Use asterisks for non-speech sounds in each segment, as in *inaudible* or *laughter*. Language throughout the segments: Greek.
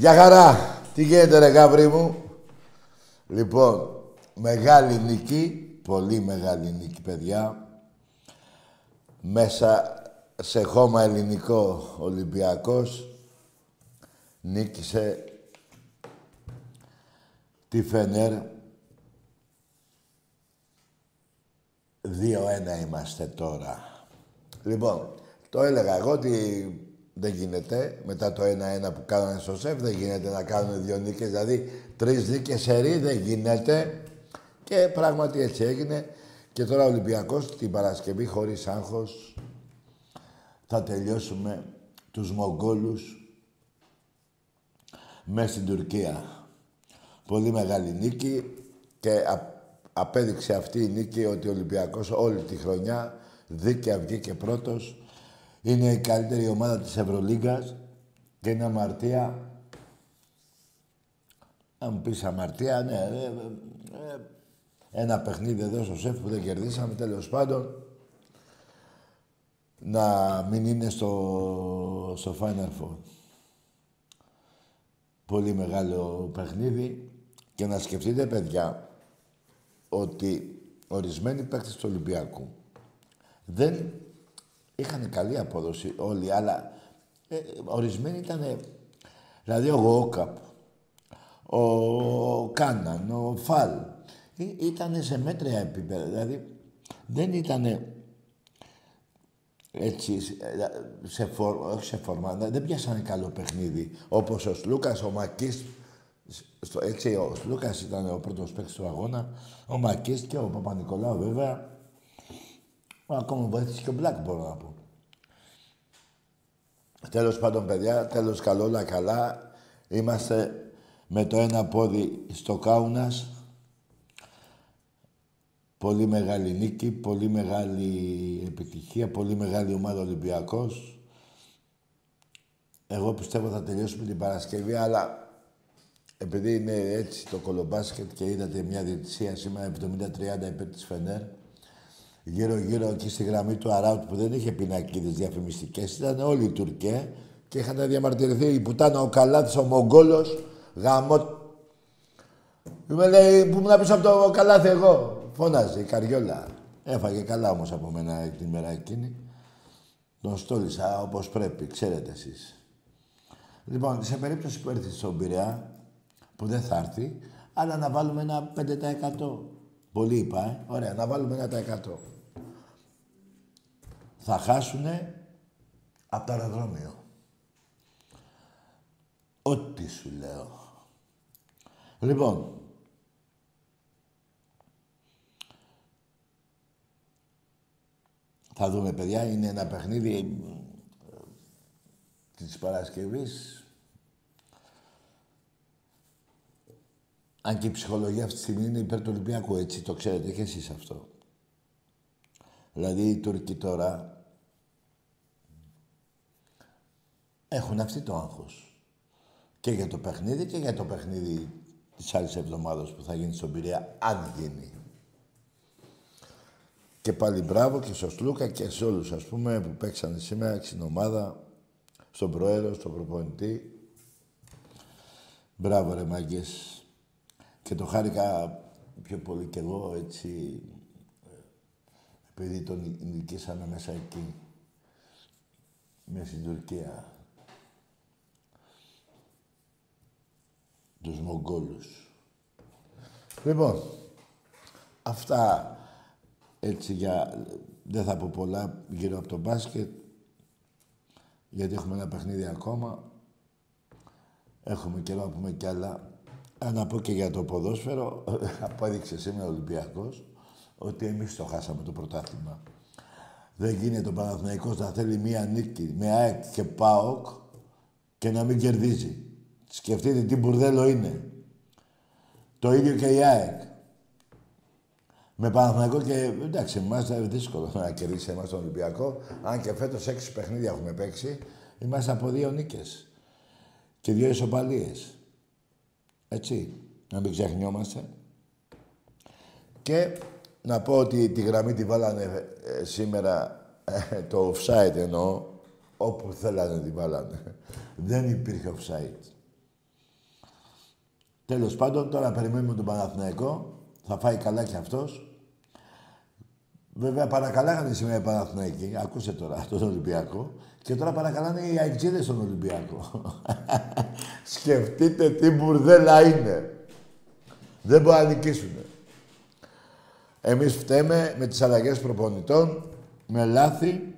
Γεια χαρά! Τι γίνεται ρε γάβρι μου; Λοιπόν, μεγάλη νίκη, πολύ μεγάλη νίκη παιδιά. Μέσα σε χώμα ελληνικό Ολυμπιακός νίκησε τη Φενέρ 2-1 είμαστε τώρα. Λοιπόν, το έλεγα εγώ ότι δεν γίνεται. Μετά το 1-1 που κάνανε στο ΣΕΦ δεν γίνεται να κάνουν δύο νίκες. Δηλαδή τρεις νίκες σε ρί δεν γίνεται. Και πράγματι έτσι έγινε. Και τώρα ο Ολυμπιακός την Παρασκευή χωρίς άγχος θα τελειώσουμε τους Μογγόλους μέσα στην Τουρκία. Πολύ μεγάλη νίκη και απέδειξε αυτή η νίκη ότι ο Ολυμπιακός όλη τη χρονιά δίκαια βγήκε πρώτος είναι η καλύτερη ομάδα της Ευρωλίγκας και είναι αμαρτία. Αν μου πεις αμαρτία, ναι, ε, ε, ε, ένα παιχνίδι εδώ στο ΣΕΦ που δεν κερδίσαμε, τέλος πάντων, να μην είναι στο, στο Final Four. Πολύ μεγάλο παιχνίδι και να σκεφτείτε, παιδιά, ότι ορισμένοι παίκτες του Ολυμπιακού δεν είχαν καλή απόδοση όλοι, αλλά ε, ορισμένοι ήταν. Δηλαδή ο Γόκαπ, ο Κάναν, ο Φαλ. Ε, ήταν σε μέτρια επίπεδα. Δηλαδή δεν ήταν έτσι, σε, φορ, όχι σε φόρμα, δεν πιάσανε καλό παιχνίδι. Όπως ο Σλούκας, ο Μακής, στο, έτσι, ο Σλούκας ήταν ο πρώτος παίκτης του αγώνα, ο Μακής και ο Παπα-Νικολάου βέβαια. Ακόμα βοήθησε και ο Μπλακ μπορώ να πω. Τέλος πάντων, παιδιά, τέλος καλό, όλα καλά. Είμαστε με το ένα πόδι στο Κάουνας. Πολύ μεγάλη νίκη, πολύ μεγάλη επιτυχία, πολύ μεγάλη ομάδα Ολυμπιακός. Εγώ πιστεύω θα τελειώσουμε την Παρασκευή, αλλά επειδή είναι έτσι το κολομπάσκετ και είδατε μια διετησία σήμερα 70-30 υπέρ της Φενέρ, γύρω-γύρω εκεί στη γραμμή του Αράουτ που δεν είχε πινακίδες διαφημιστικές, ήταν όλοι οι Τουρκέ και είχαν διαμαρτυρηθεί η πουτάνα ο Καλάθης, ο Μογγόλος, γαμό... Είμαι λέει, που ήμουν πίσω από το Καλάθι εγώ; Φώναζε η Καριόλα. Έφαγε καλά όμως από μένα την μέρα εκείνη. Τον στόλισα όπως πρέπει, ξέρετε εσείς. Λοιπόν, σε περίπτωση που έρθει στον Πειραιά, που δεν θα έρθει, αλλά να βάλουμε ένα 5%. Πολύ είπα, ε. Ωραία, να βάλουμε ένα 100 θα χάσουνε από το αεροδρόμιο. Ό,τι σου λέω. Λοιπόν, θα δούμε παιδιά, είναι ένα παιχνίδι της Παρασκευής. Αν και η ψυχολογία αυτή τη στιγμή είναι υπέρ του Ολυμπιακού, έτσι το ξέρετε και εσείς αυτό. Δηλαδή οι Τούρκοι τώρα έχουν αυτή το άγχος. Και για το παιχνίδι και για το παιχνίδι της άλλης εβδομάδας που θα γίνει στον Πειραιά, αν γίνει. Και πάλι μπράβο και στο Σλούκα και σε όλους, ας πούμε, που παίξανε σήμερα στην ομάδα, στον Πρόεδρο, στον προπονητή. Μπράβο ρε μάγκες. Και το χάρηκα πιο πολύ κι εγώ, έτσι, επειδή τον νικήσαμε μέσα εκεί, μέσα στην Τουρκία. Τους Μογγόλους. Λοιπόν, αυτά έτσι για... Δεν θα πω πολλά γύρω από το μπάσκετ, γιατί έχουμε ένα παιχνίδι ακόμα. Έχουμε καιρό να πούμε κι άλλα. Να πω και για το ποδόσφαιρο, *laughs* απόδειξε σήμερα ο Ολυμπιακός, ότι εμείς το χάσαμε το πρωτάθλημα. Δεν γίνεται ο Παναθηναϊκός να θέλει μία νίκη με ΑΕΚ και ΠΑΟΚ και να μην κερδίζει. Σκεφτείτε τι μπουρδέλο είναι. Το ίδιο και η ΑΕΚ. Με Παναθηναϊκό και εντάξει, εμάς είναι δύσκολο να κερδίσει εμάς τον Ολυμπιακό. Αν και φέτος έξι παιχνίδια έχουμε παίξει, είμαστε από δύο νίκες και δύο ισοπαλίες. Έτσι, να μην ξεχνιόμαστε. Και να πω ότι τη γραμμή τη βάλανε ε, σήμερα ε, το offside εννοώ, όπου θέλανε τη βάλανε. Δεν υπήρχε offside. Τέλος πάντων, τώρα περιμένουμε τον Παναθηναϊκό. Θα φάει καλά κι αυτός. Βέβαια παρακαλάγανε σήμερα οι Παναθηναϊκοί. Ακούσε τώρα τον Ολυμπιακό. Και τώρα παρακαλάνε οι αεξίδες στον Ολυμπιακό. *laughs* Σκεφτείτε τι μπουρδέλα είναι. Δεν μπορεί να νικήσουν. Εμείς φταίμε με τις αλλαγές προπονητών, με λάθη.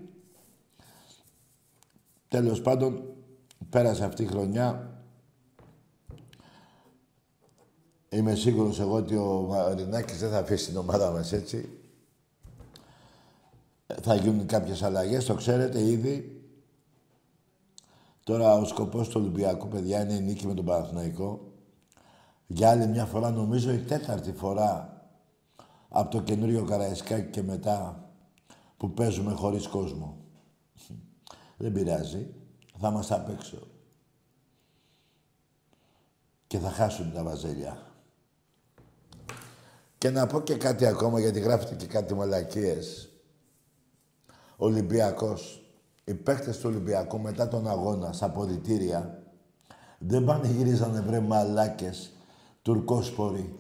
Τέλος πάντων, πέρασε αυτή η χρονιά. Είμαι σίγουρος εγώ ότι ο Μαρινάκης δεν θα αφήσει την ομάδα μας έτσι. Θα γίνουν κάποιες αλλαγές, το ξέρετε ήδη. Τώρα ο σκοπός του Ολυμπιακού, παιδιά, είναι η νίκη με τον Παναθηναϊκό. Για άλλη μια φορά, νομίζω η τέταρτη φορά από το καινούριο Καραϊσκάκι και μετά που παίζουμε χωρίς κόσμο. Δεν πειράζει. Θα μας απ' έξω. Και θα χάσουν τα βαζέλια. Και να πω και κάτι ακόμα, γιατί γράφετε και κάτι μαλακίες. Ολυμπιακός. Οι παίκτες του Ολυμπιακού μετά τον αγώνα, στα ποδητήρια, δεν πανηγυρίζανε βρε μαλάκες, τουρκόσποροι,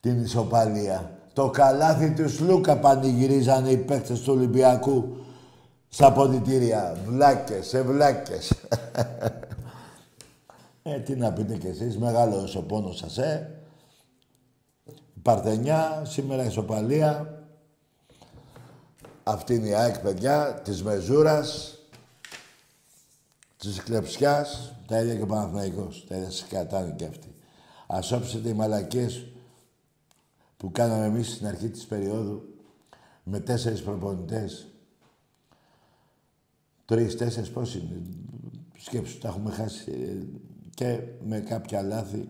την ισοπαλία. Το καλάθι του Σλούκα πανηγυρίζανε οι παίκτες του Ολυμπιακού στα ποδητήρια. Βλάκες, ε, βλάκες. ε, τι να πείτε κι εσείς, μεγάλος ο πόνος σας, ε. Παρθενιά, σήμερα ισοπαλία. Αυτή είναι η ΑΕΚ, παιδιά, της Μεζούρας, της Κλεψιάς, τα ίδια και ο Παναθηναϊκός. Τα ίδια σκατάνε και αυτοί. Ας όψετε οι μαλακίες που κάναμε εμείς στην αρχή της περίοδου με τέσσερις προπονητές. Τρεις, τέσσερις, πώς είναι. Σκέψου, τα έχουμε χάσει. Ε, και με κάποια λάθη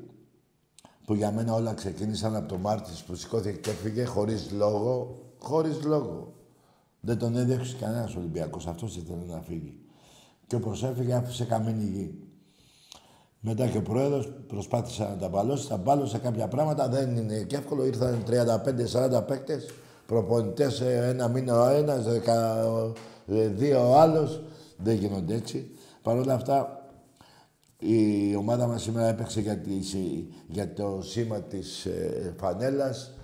που για μένα όλα ξεκίνησαν από το Μάρτιο που σηκώθηκε και έφυγε χωρίς λόγο. Χωρίς λόγο. Δεν τον έδειξε κανένας Ολυμπιακός. Αυτός ήθελε να φύγει. Και όπως έφυγε, άφησε καμένη γη. Μετά και ο πρόεδρος προσπάθησε να τα μπαλώσει. Τα μπάλωσε κάποια πράγματα. Δεν είναι και εύκολο. Ήρθαν 35-40 παίκτες, προπονητές ένα μήνα ο ένας, δύο ο άλλος. Δεν γίνονται έτσι. Παρ' όλα αυτά, η ομάδα μας σήμερα έπαιξε για, για το σήμα της ε, φανέλας,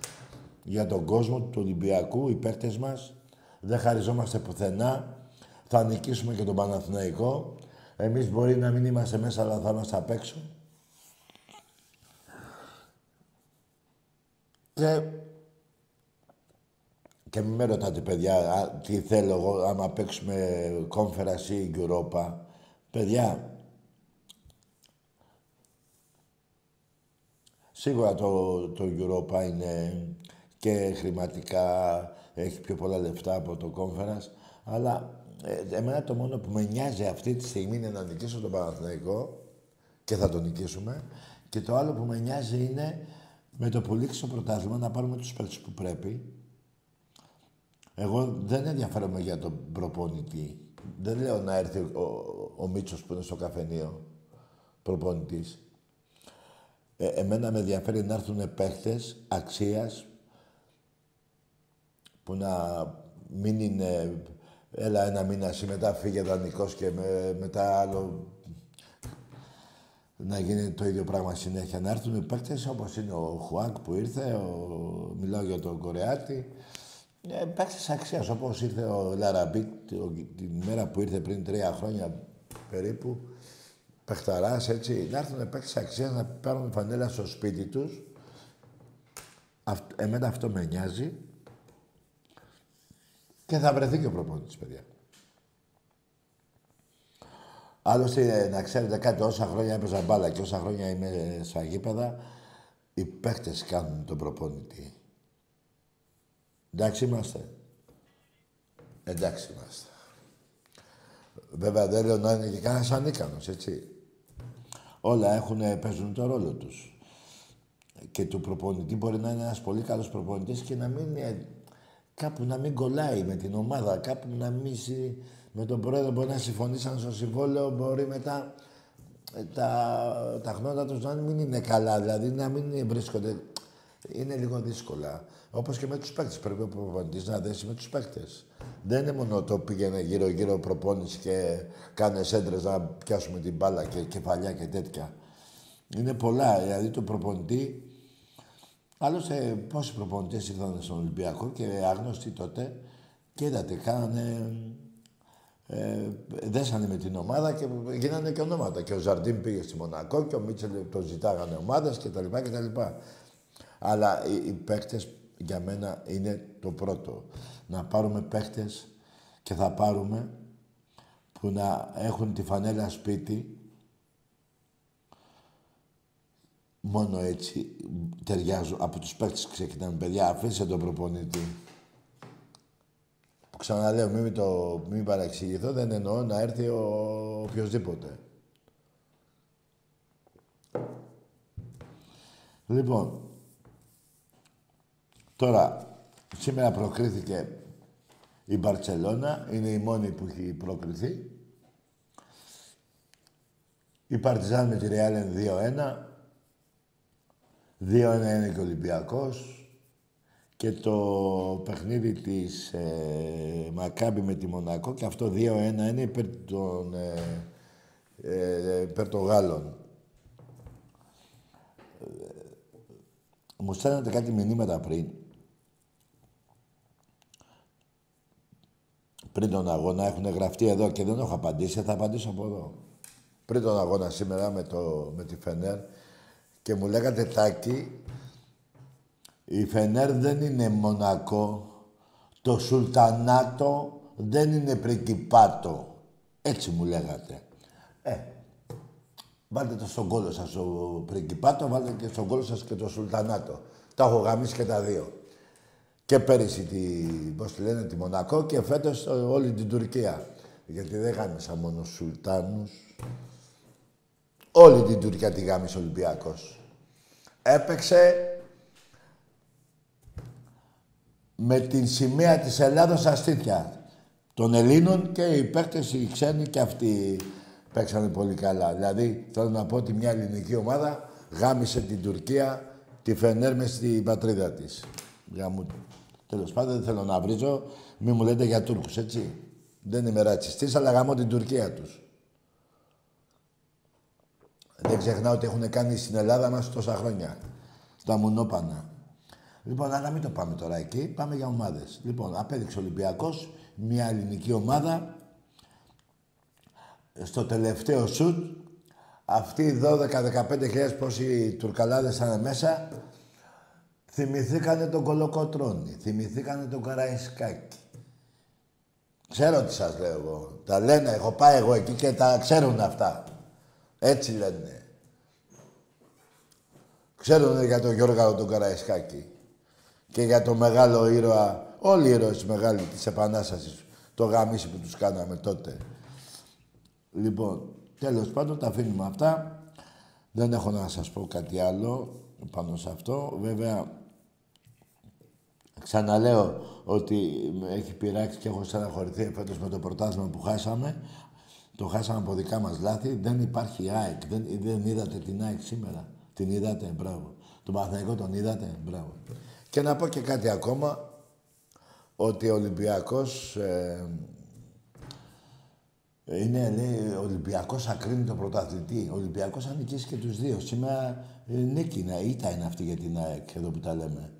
για τον κόσμο του Ολυμπιακού, οι παίκτες μας. Δεν χαριζόμαστε πουθενά. Θα νικήσουμε και τον Παναθηναϊκό. Εμείς μπορεί να μην είμαστε μέσα, αλλά θα είμαστε απ' έξω. Και, και μην με ρωτάτε, παιδιά, τι θέλω εγώ, άμα παίξουμε κόμφερας ή Europa. Παιδιά, σίγουρα το, το Europa είναι και χρηματικά έχει πιο πολλά λεφτά από το Conference, αλλά ε, εμένα το μόνο που με νοιάζει αυτή τη στιγμή είναι να νικήσω τον Παναθηναϊκό και θα τον νικήσουμε και το άλλο που με νοιάζει είναι με το που λήξει το πρωτάθλημα να πάρουμε τους παίκτες που πρέπει. Εγώ δεν ενδιαφέρομαι για τον προπονητή. Δεν λέω να έρθει ο, ο, Μίτσος που είναι στο καφενείο, προπονητής. Ε, εμένα με ενδιαφέρει να έρθουν παίχτες αξίας που να μην είναι έλα ένα μήνα μετά φύγε δανεικός και με, μετά άλλο να γίνει το ίδιο πράγμα συνέχεια. Να έρθουν οι παίκτες όπως είναι ο Χουάνγκ που ήρθε, ο... μιλάω για τον Κορεάτη. Ε, παίκτες αξίας όπως ήρθε ο Λαραμπί την μέρα που ήρθε πριν τρία χρόνια περίπου. Πεχταράς, έτσι. Να έρθουν παίκτες αξίας να πάρουν φανέλα στο σπίτι τους. εμένα αυτό με νοιάζει. Και θα βρεθεί και ο προπονητής, παιδιά. Άλλωστε, να ξέρετε κάτι, όσα χρόνια έπαιζα μπάλα και όσα χρόνια είμαι στα γήπεδα, οι παίχτες κάνουν τον προπονητή. Εντάξει είμαστε. Εντάξει είμαστε. Βέβαια δεν λέω να είναι και κανένας ανίκανος, έτσι. Όλα έχουν, παίζουν το ρόλο τους. Και του προπονητή μπορεί να είναι ένας πολύ καλός προπονητής και να μην κάπου να μην κολλάει με την ομάδα, κάπου να μην με τον πρόεδρο μπορεί να συμφωνήσαν στο συμβόλαιο, μπορεί μετά ε, τα, τα χνότα τους να μην είναι καλά, δηλαδή να μην βρίσκονται. Είναι λίγο δύσκολα. Όπως και με τους παίκτες. Πρέπει ο προπονητής να δέσει με τους παίκτες. Δεν είναι μόνο το πήγαινε γύρω-γύρω προπόνηση και κάνε έντρε να πιάσουμε την μπάλα και κεφαλιά και τέτοια. Είναι πολλά. Δηλαδή το προπονητή Άλλωστε, πόσοι προπονητές ήρθαν στον Ολυμπιακό και άγνωστοι τότε και είδατε, κάνανε. Ε, δέσανε με την ομάδα και γίνανε και ονόματα. Και ο Ζαρντίν πήγε στη Μονακό και ο Μίτσελ το ζητάγανε ομάδες κτλ. κτλ. Αλλά οι, οι παίκτες για μένα είναι το πρώτο. Να πάρουμε παίκτες και θα πάρουμε που να έχουν τη φανέλα σπίτι Μόνο έτσι ταιριάζω. Από τους παίκτες ξεκινάμε, παιδιά. Αφήστε τον προπονητή. Ξαναλέω, μην, το, μην παραξηγηθώ, δεν εννοώ να έρθει ο οποιοδήποτε. Λοιπόν, τώρα, σήμερα προκρίθηκε η Μπαρτσελώνα, είναι η μόνη που έχει προκριθεί. Η Παρτιζάν με τη Ρεάλεν 2-1. Δύο ένα είναι και ο Ολυμπιακός. Και το παιχνίδι της ε, Μακάμπη με τη Μονακό και αυτό 2-1 είναι υπέρ των, ε, ε, υπέρ των Γάλλων. Μου στέλνατε κάτι μηνύματα πριν. Πριν τον αγώνα έχουν γραφτεί εδώ και δεν έχω απαντήσει, θα απαντήσω από εδώ. Πριν τον αγώνα σήμερα με, το, με τη Φενέρ, και μου λέγατε Τάκη, η Φενέρ δεν είναι Μονακό, το Σουλτανάτο δεν είναι Πρικυπάτο. Έτσι μου λέγατε. Ε, βάλτε το στον κόλο σας το Πρικυπάτο, βάλτε και στον κόλο σας και το Σουλτανάτο. Τα έχω γαμίσει και τα δύο. Και πέρυσι τη, πώς τη λένε, τη Μονακό και φέτος όλη την Τουρκία. Γιατί δεν γάμισα μόνο Σουλτάνους. Όλη την Τουρκία τη γάμισε ο Ολυμπιακός έπαιξε με την σημαία της Ελλάδος στα στήθια των Ελλήνων και οι παίκτες, οι ξένοι και αυτοί παίξανε πολύ καλά. Δηλαδή, θέλω να πω ότι μια ελληνική ομάδα γάμισε την Τουρκία, τη Φενέρ μες στην πατρίδα της. Για μου... Τέλος πάντων, δεν θέλω να βρίζω, μη μου λέτε για Τούρκους, έτσι. Δεν είμαι ρατσιστής, αλλά γαμώ την Τουρκία τους. Δεν ξεχνάω ότι έχουν κάνει στην Ελλάδα μας τόσα χρόνια. Στα Μουνόπανα. Λοιπόν, αλλά μην το πάμε τώρα εκεί. Πάμε για ομάδες. Λοιπόν, απέδειξε ο Ολυμπιακός μια ελληνική ομάδα στο τελευταίο σουτ αυτοί οι 12-15 πόσοι τουρκαλάδες ήταν μέσα θυμηθήκανε τον Κολοκοτρώνη, θυμηθήκανε τον Καραϊσκάκη. Ξέρω τι σας λέω εγώ. Τα λένε, έχω πάει εγώ εκεί και τα ξέρουν αυτά. Έτσι λένε. Ξέρουν για τον Γιώργο τον Καραϊσκάκη και για τον μεγάλο ήρωα, όλοι οι ήρωες μεγάλοι της Επανάστασης, το γαμίσι που τους κάναμε τότε. Λοιπόν, τέλος πάντων τα αφήνουμε αυτά. Δεν έχω να σας πω κάτι άλλο. πάνω σε αυτό. Βέβαια, ξαναλέω ότι έχει πειράξει και έχω στεναχωρηθεί φέτος με το πρωτάθλημα που χάσαμε. Το χάσαμε από δικά μας λάθη. Δεν υπάρχει ΑΕΚ. Δεν, δεν είδατε την ΑΕΚ σήμερα. Την είδατε, μπράβο. Τον Παναθηναϊκό τον είδατε, μπράβο. Και να πω και κάτι ακόμα, ότι ο Ολυμπιακός ε, είναι, λέει, ο Ολυμπιακός ακρίνει τον πρωταθλητή. Ο Ολυμπιακός θα νικήσει και τους δύο. Σήμερα ε, νίκη, ναι, ήττα είναι αυτή για την ΑΕΚ, εδώ που τα λέμε.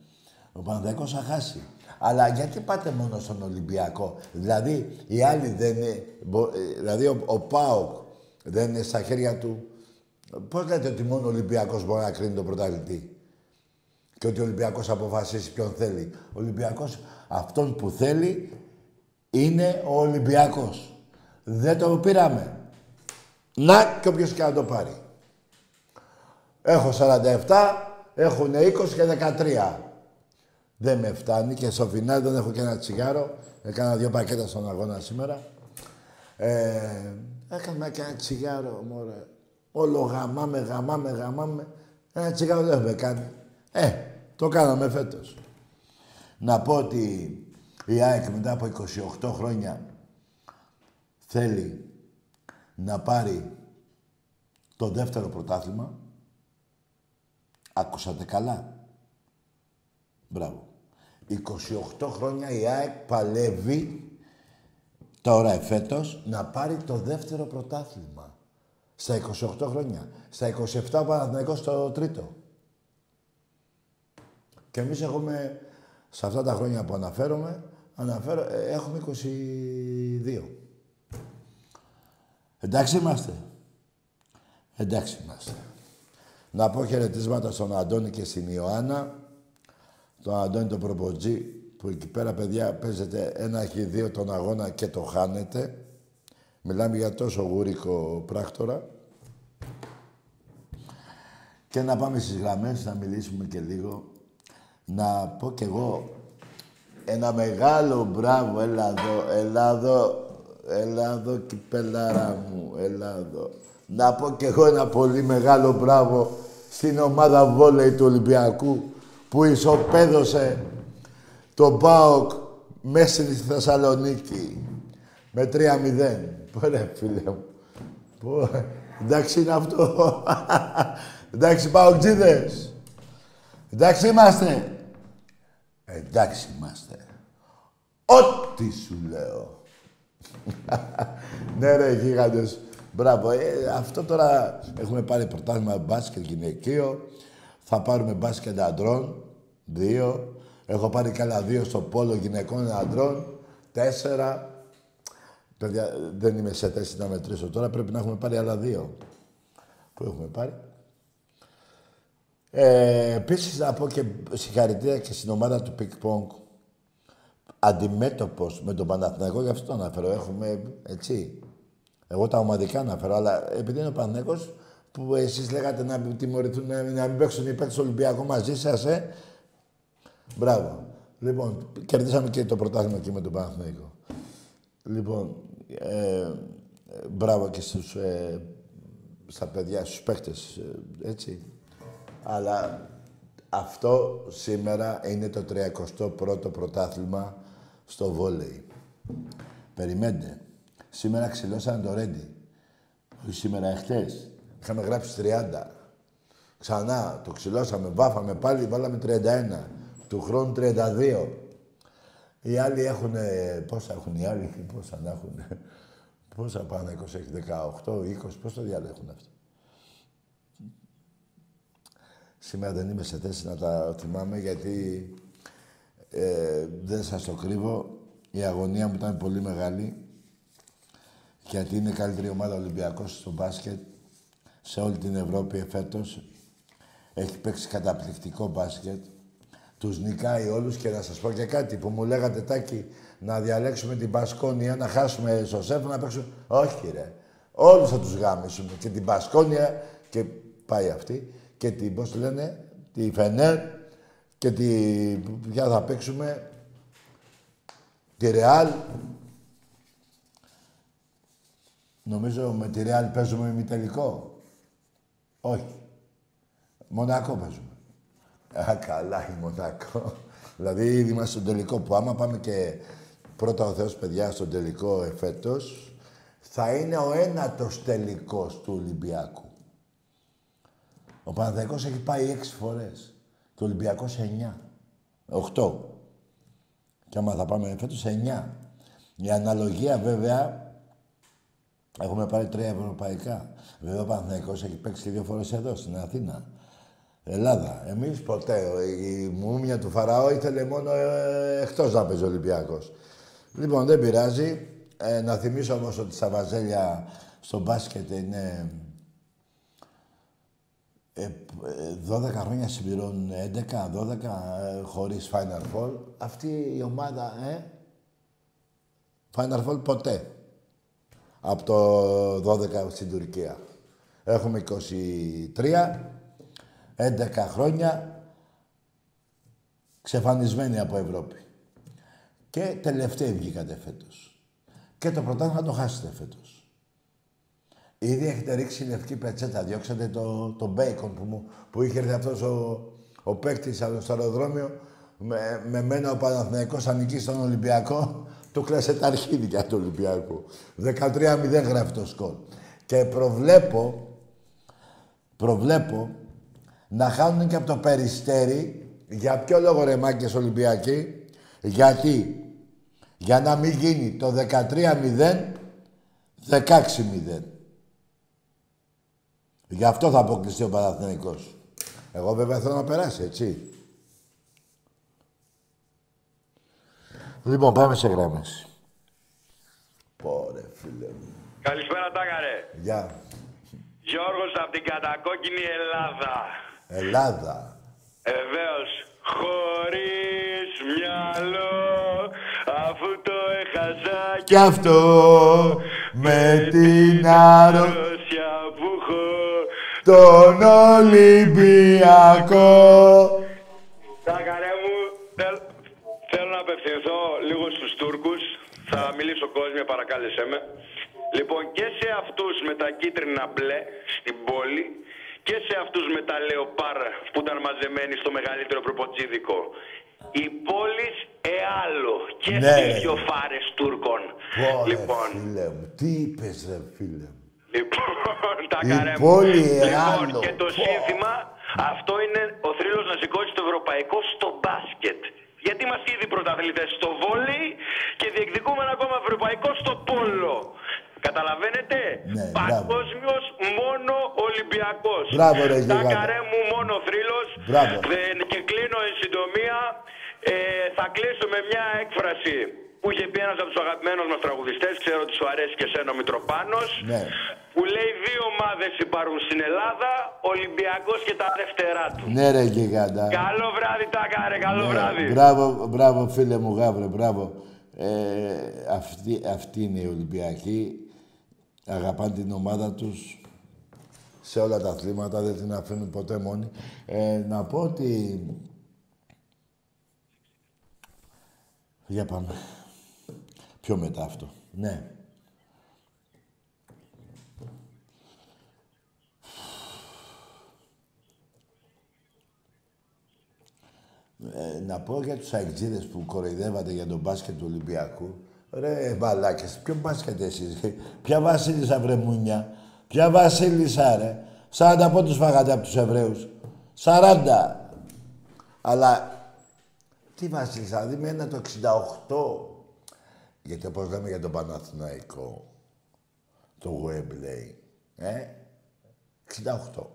Ο Παναθηναϊκός θα χάσει. Αλλά γιατί πάτε μόνο στον Ολυμπιακό; Δηλαδή, οι άλλοι δεν είναι... Ε, δηλαδή, ο, ο ΠΑΟΚ δεν είναι στα χέρια του. Πώς λέτε ότι μόνο ο Ολυμπιακός μπορεί να κρίνει τον πρωταθλητή; Και ότι ο Ολυμπιακός αποφασίσει ποιον θέλει; Ο Ολυμπιακός αυτόν που θέλει είναι ο Ολυμπιακός. Δεν το πήραμε. Να και όποιος και να το πάρει. Έχω 47, έχουν 20 και 13. Δεν με φτάνει και στο φινάλι δεν έχω και ένα τσιγάρο. Έκανα δύο πακέτα στον αγώνα σήμερα. Ε, έκανα και ένα τσιγάρο, μωρέ. Όλο γαμάμε, γαμάμε, γαμάμε. Ένα τσιγάρο δεν έχουμε κάνει. Ε, το κάναμε φέτος. Να πω ότι η ΑΕΚ μετά από 28 χρόνια θέλει να πάρει το δεύτερο πρωτάθλημα. Άκουσατε καλά. Μπράβο. 28 χρόνια η ΑΕΚ παλεύει τώρα εφέτος να πάρει το δεύτερο πρωτάθλημα. Στα 28 χρόνια. Στα 27 Παναθηναϊκός στο τρίτο. Και εμείς έχουμε, σε αυτά τα χρόνια που αναφέρομαι, αναφέρω, ε, έχουμε 22. Εντάξει είμαστε. Εντάξει είμαστε. Να πω χαιρετίσματα στον Αντώνη και στην Ιωάννα. Τον Αντώνη τον Προποτζή, που εκεί πέρα, παιδιά, παίζετε ένα έχει δύο τον αγώνα και το χάνετε. Μιλάμε για τόσο γούρικο πράκτορα. Και να πάμε στις γραμμές, να μιλήσουμε και λίγο. Να πω κι εγώ ένα μεγάλο μπράβο, έλα εδώ, έλα εδώ, έλα εδώ κυπελάρα μου, έλα εδώ. Να πω κι εγώ ένα πολύ μεγάλο μπράβο στην ομάδα βόλεϊ του Ολυμπιακού που ισοπαίδωσε τον ΠΑΟΚ μέσα στη Θεσσαλονίκη με 3-0. Πόρε φίλε μου. Πω, εντάξει είναι αυτό. εντάξει ΠΑΟΚτζίδες. Εντάξει είμαστε. Εντάξει είμαστε. Ό,τι σου λέω. ναι ρε γίγαντες. Μπράβο. Ε, αυτό τώρα έχουμε πάρει πρωτάθλημα μπάσκετ γυναικείο. Θα πάρουμε μπάσκετ αντρών. Δύο. Έχω πάρει και άλλα δύο στο πόλο γυναικών αντρών. Τέσσερα. Παιδιά, δεν είμαι σε θέση να μετρήσω τώρα. Πρέπει να έχουμε πάρει άλλα δύο. Πού έχουμε πάρει; Ε, Επίσης να πω και συγχαρητήρια και στην ομάδα του Πικ Πονγκ. Αντιμέτωπος με τον Παναθηναϊκό, γι' αυτό το αναφέρω. Έχουμε έτσι. Εγώ τα ομαδικά αναφέρω, αλλά επειδή είναι ο Παναθηναϊκός που εσείς λέγατε να τιμωρηθούν, να, να μην παίξουν οι παίκτες του Ολυμπιακού μαζί σας, ε. Μπράβο. Λοιπόν, κερδίσαμε και το πρωτάθλημα εκεί με τον Παναθηναϊκό. Λοιπόν, ε, μπράβο και στους, ε, στα παιδιά, στους παίκτες, ε, έτσι. Αλλά αυτό σήμερα είναι το 31ο πρωτάθλημα στο βόλεϊ. Περιμένετε. Σήμερα ξυλώσανε το Ρέντι. Όχι σήμερα, εχθές. Είχαμε γράψει 30. Ξανά το ξυλώσαμε, βάφαμε πάλι, βάλαμε 31. Του χρόνου 32. Οι άλλοι έχουν. Πόσα έχουν οι άλλοι, *laughs* πόσα να έχουν. Πόσα πάνε, 20, 18, 20, πώς το διάλεγουν έχουν αυτό. Σήμερα δεν είμαι σε θέση να τα θυμάμαι γιατί ε, δεν σας το κρύβω. Η αγωνία μου ήταν πολύ μεγάλη γιατί είναι η καλύτερη ομάδα Ολυμπιακός στο μπάσκετ σε όλη την Ευρώπη εφέτος. Έχει παίξει καταπληκτικό μπάσκετ. Τους νικάει όλους και να σας πω και κάτι που μου λέγατε Τάκη να διαλέξουμε την Πασκόνια, να χάσουμε στο σεφ, να παίξουμε. Όχι ρε. Όλους θα τους γάμισουμε. Και την Πασκόνια και πάει αυτή και την, πώς τη λένε, τη Φενέρ και τη, ποια θα παίξουμε, τη Ρεάλ. Νομίζω με τη Ρεάλ παίζουμε τελικό. Όχι. Μονακό παίζουμε. Α, καλά, η Μονακό. δηλαδή, ήδη είμαστε στον τελικό που άμα πάμε και πρώτα ο Θεός, παιδιά, στον τελικό εφέτος, θα είναι ο ένατος τελικός του Ολυμπιακού. Ο Παναθηναϊκός έχει πάει έξι φορές και ο Ολυμπιακός εννιά. Οχτώ. Και άμα θα πάμε φέτος εννιά. Η αναλογία βέβαια έχουμε πάρει τρία ευρωπαϊκά. Βέβαια ο Παναθηναϊκός έχει παίξει δύο φορές εδώ στην Αθήνα. Ελλάδα. Εμείς ποτέ. Η μούμια του Φαραώ ήθελε μόνο ε, εκτός να παίζει ο Ολυμπιακός. Λοιπόν, δεν πειράζει. Ε, να θυμίσω όμως ότι στα Βαζέλια στο μπάσκετ είναι 12 ε, χρόνια συμπληρώνουν 11, 12 ε, χωρίς Final Four. Αυτή η ομάδα, ε, Final Four ποτέ. Από το 12 στην Τουρκία. Έχουμε 23, 11 χρόνια ξεφανισμένοι από Ευρώπη. Και τελευταίοι βγήκατε φέτος. Και το πρωτάθλημα το χάσετε φέτος. Ήδη έχετε ρίξει λευκή πετσέτα. Διώξατε το, το μπέικον που, μου, που είχε έρθει αυτός ο, ο παίκτης στο αεροδρόμιο. Με, με μένα ο Παναθηναϊκός ανήκει στον Ολυμπιακό. Του κλάσε τα αρχίδια του Ολυμπιακού. 13-0 γράφει το σκορ. Και προβλέπω, προβλέπω να χάνουν και από το Περιστέρι. Για ποιο λόγο ρε μάκες Ολυμπιακοί. Γιατί. Για να μην γίνει το 13-0, 16-0. Γι' αυτό θα αποκλειστεί ο Παναθηναϊκός. Εγώ βέβαια θέλω να περάσει, έτσι. Λοιπόν, πάμε σε γράμμες. Πόρε, φίλε μου. Καλησπέρα, Τάκαρε. Γεια. Γιώργος από την κατακόκκινη Ελλάδα. Ελλάδα. Ε, βεβαίως. Χωρίς μυαλό, αφού το έχασα Κι αυτό με την άρο τον Ολυμπιακό. καρέ μου, θέλω να απευθυνθώ λίγο στους Τούρκους. Θα μιλήσω κόσμια, παρακάλεσέ με. Λοιπόν, και σε αυτούς με τα κίτρινα μπλε στην πόλη και σε αυτούς με τα λεοπάρ που ήταν μαζεμένοι στο μεγαλύτερο προποτσίδικο. Η πόλη εάλλο και ναι. δύο φάρες Τούρκων. λοιπόν, φίλε μου, τι είπες ρε φίλε μου. Λοιπόν, τα Η πόλη λοιπόν, και το σύνθημα, αυτό είναι ο θρύλος να σηκώσει το ευρωπαϊκό στο μπάσκετ. Γιατί είμαστε ήδη πρωταθλητές στο βόλεϊ και διεκδικούμε ένα ακόμα ευρωπαϊκό στο πόλο. Καταλαβαίνετε, ναι, παγκόσμιο μόνο Ολυμπιακό. Μπράβο, ρε Τα καρέ μου μόνο θρύλος. Και κλείνω εν συντομία. Ε, θα κλείσω με μια έκφραση που είχε πει ένας από τους αγαπημένους μας τραγουδιστές, ξέρω ότι σου αρέσει και εσένα ο Μητροπάνος. Ναι. Που λέει δύο ομάδες υπάρχουν στην Ελλάδα, Ολυμπιακός και τα δεύτερά του. Ναι, ρε γιγάντα. Καλό βράδυ, τα κάρε, καλό ναι, βράδυ. Μπράβο, μπράβο, φίλε μου, γάβρε, μπράβο. Ε, αυτή, αυτή είναι η Ολυμπιακή. Αγαπάνε την ομάδα τους σε όλα τα αθλήματα, δεν την αφήνουν ποτέ μόνη. Ε, να πω ότι... Για πάμε. Πιο μετά αυτό. Ναι. Ε, να πω για τους αεξίδες που κοροϊδεύατε για τον μπάσκετ του Ολυμπιακού. Ρε μπαλάκες, ποιο μπάσκετ εσείς, ποια βασίλισσα βρε μουνιά, ποια βασίλισσα ρε. 40 πόντους φάγατε από τους Εβραίους. 40. Αλλά τι βασίλισσα, δηλαδή με ένα το 68 γιατί όπως λέμε για τον Παναθηναϊκό, το Wembley, ε, 68.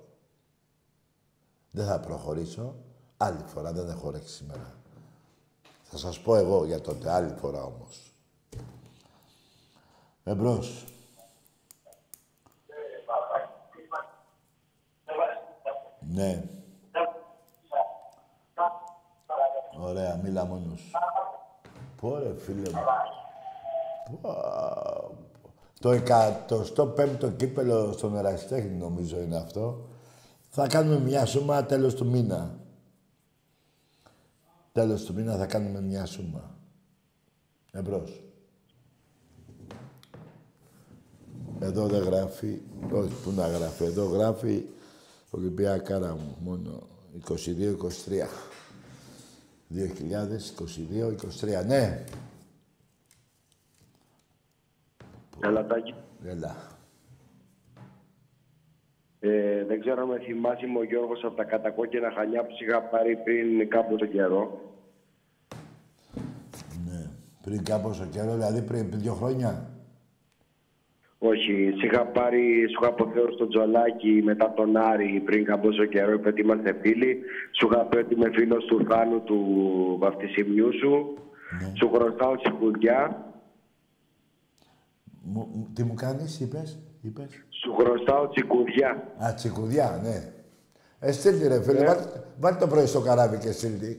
Δεν θα προχωρήσω. Άλλη φορά, δεν έχω όρεξη σήμερα. Θα σας πω εγώ για τότε, άλλη φορά όμως. Εμπρός. Ναι. Ωραία, μίλα μόνος. Πόρε, φίλε μου. Το 105ο κύπελο στον Ερασιτέχνη νομίζω είναι αυτό. Θα κάνουμε μια σούμα τέλος του μήνα. Τέλος του μήνα θα κάνουμε μια σούμα. Εμπρός. Εδώ δεν γράφει, όχι που να γράφει, εδώ γράφει Ολυμπιακάρα μου μόνο. 22-23. 2022-23. Ναι. Έλα, Τάκη. Έλα. Ε, δεν ξέρω αν με θυμάσαι, είμαι ο Γιώργος από τα κατακόκκινα χανιά που σ' είχα πάρει πριν κάποιο καιρό. Ναι. Πριν κάποιο καιρό, δηλαδή πριν δύο χρόνια. Όχι, σ' είχα πάρει, σου είχα αποθέω στο τζολάκι μετά τον Άρη πριν κάποιο καιρό, είπε ότι είμαστε φίλοι. Σου είχα πει ότι είμαι φίλος του Θάνου του βαφτισιμιού σου. Σου χρωστάω τσιγκουδιά. Μου- μου- τι μου κάνεις, είπες, είπες. Σου χρωστάω τσικουδιά. Α, τσικουδιά, ναι. Ε, στείλτε ρε φίλε, βάλ, βάλ το πρωί στο καράβι και στείλτε.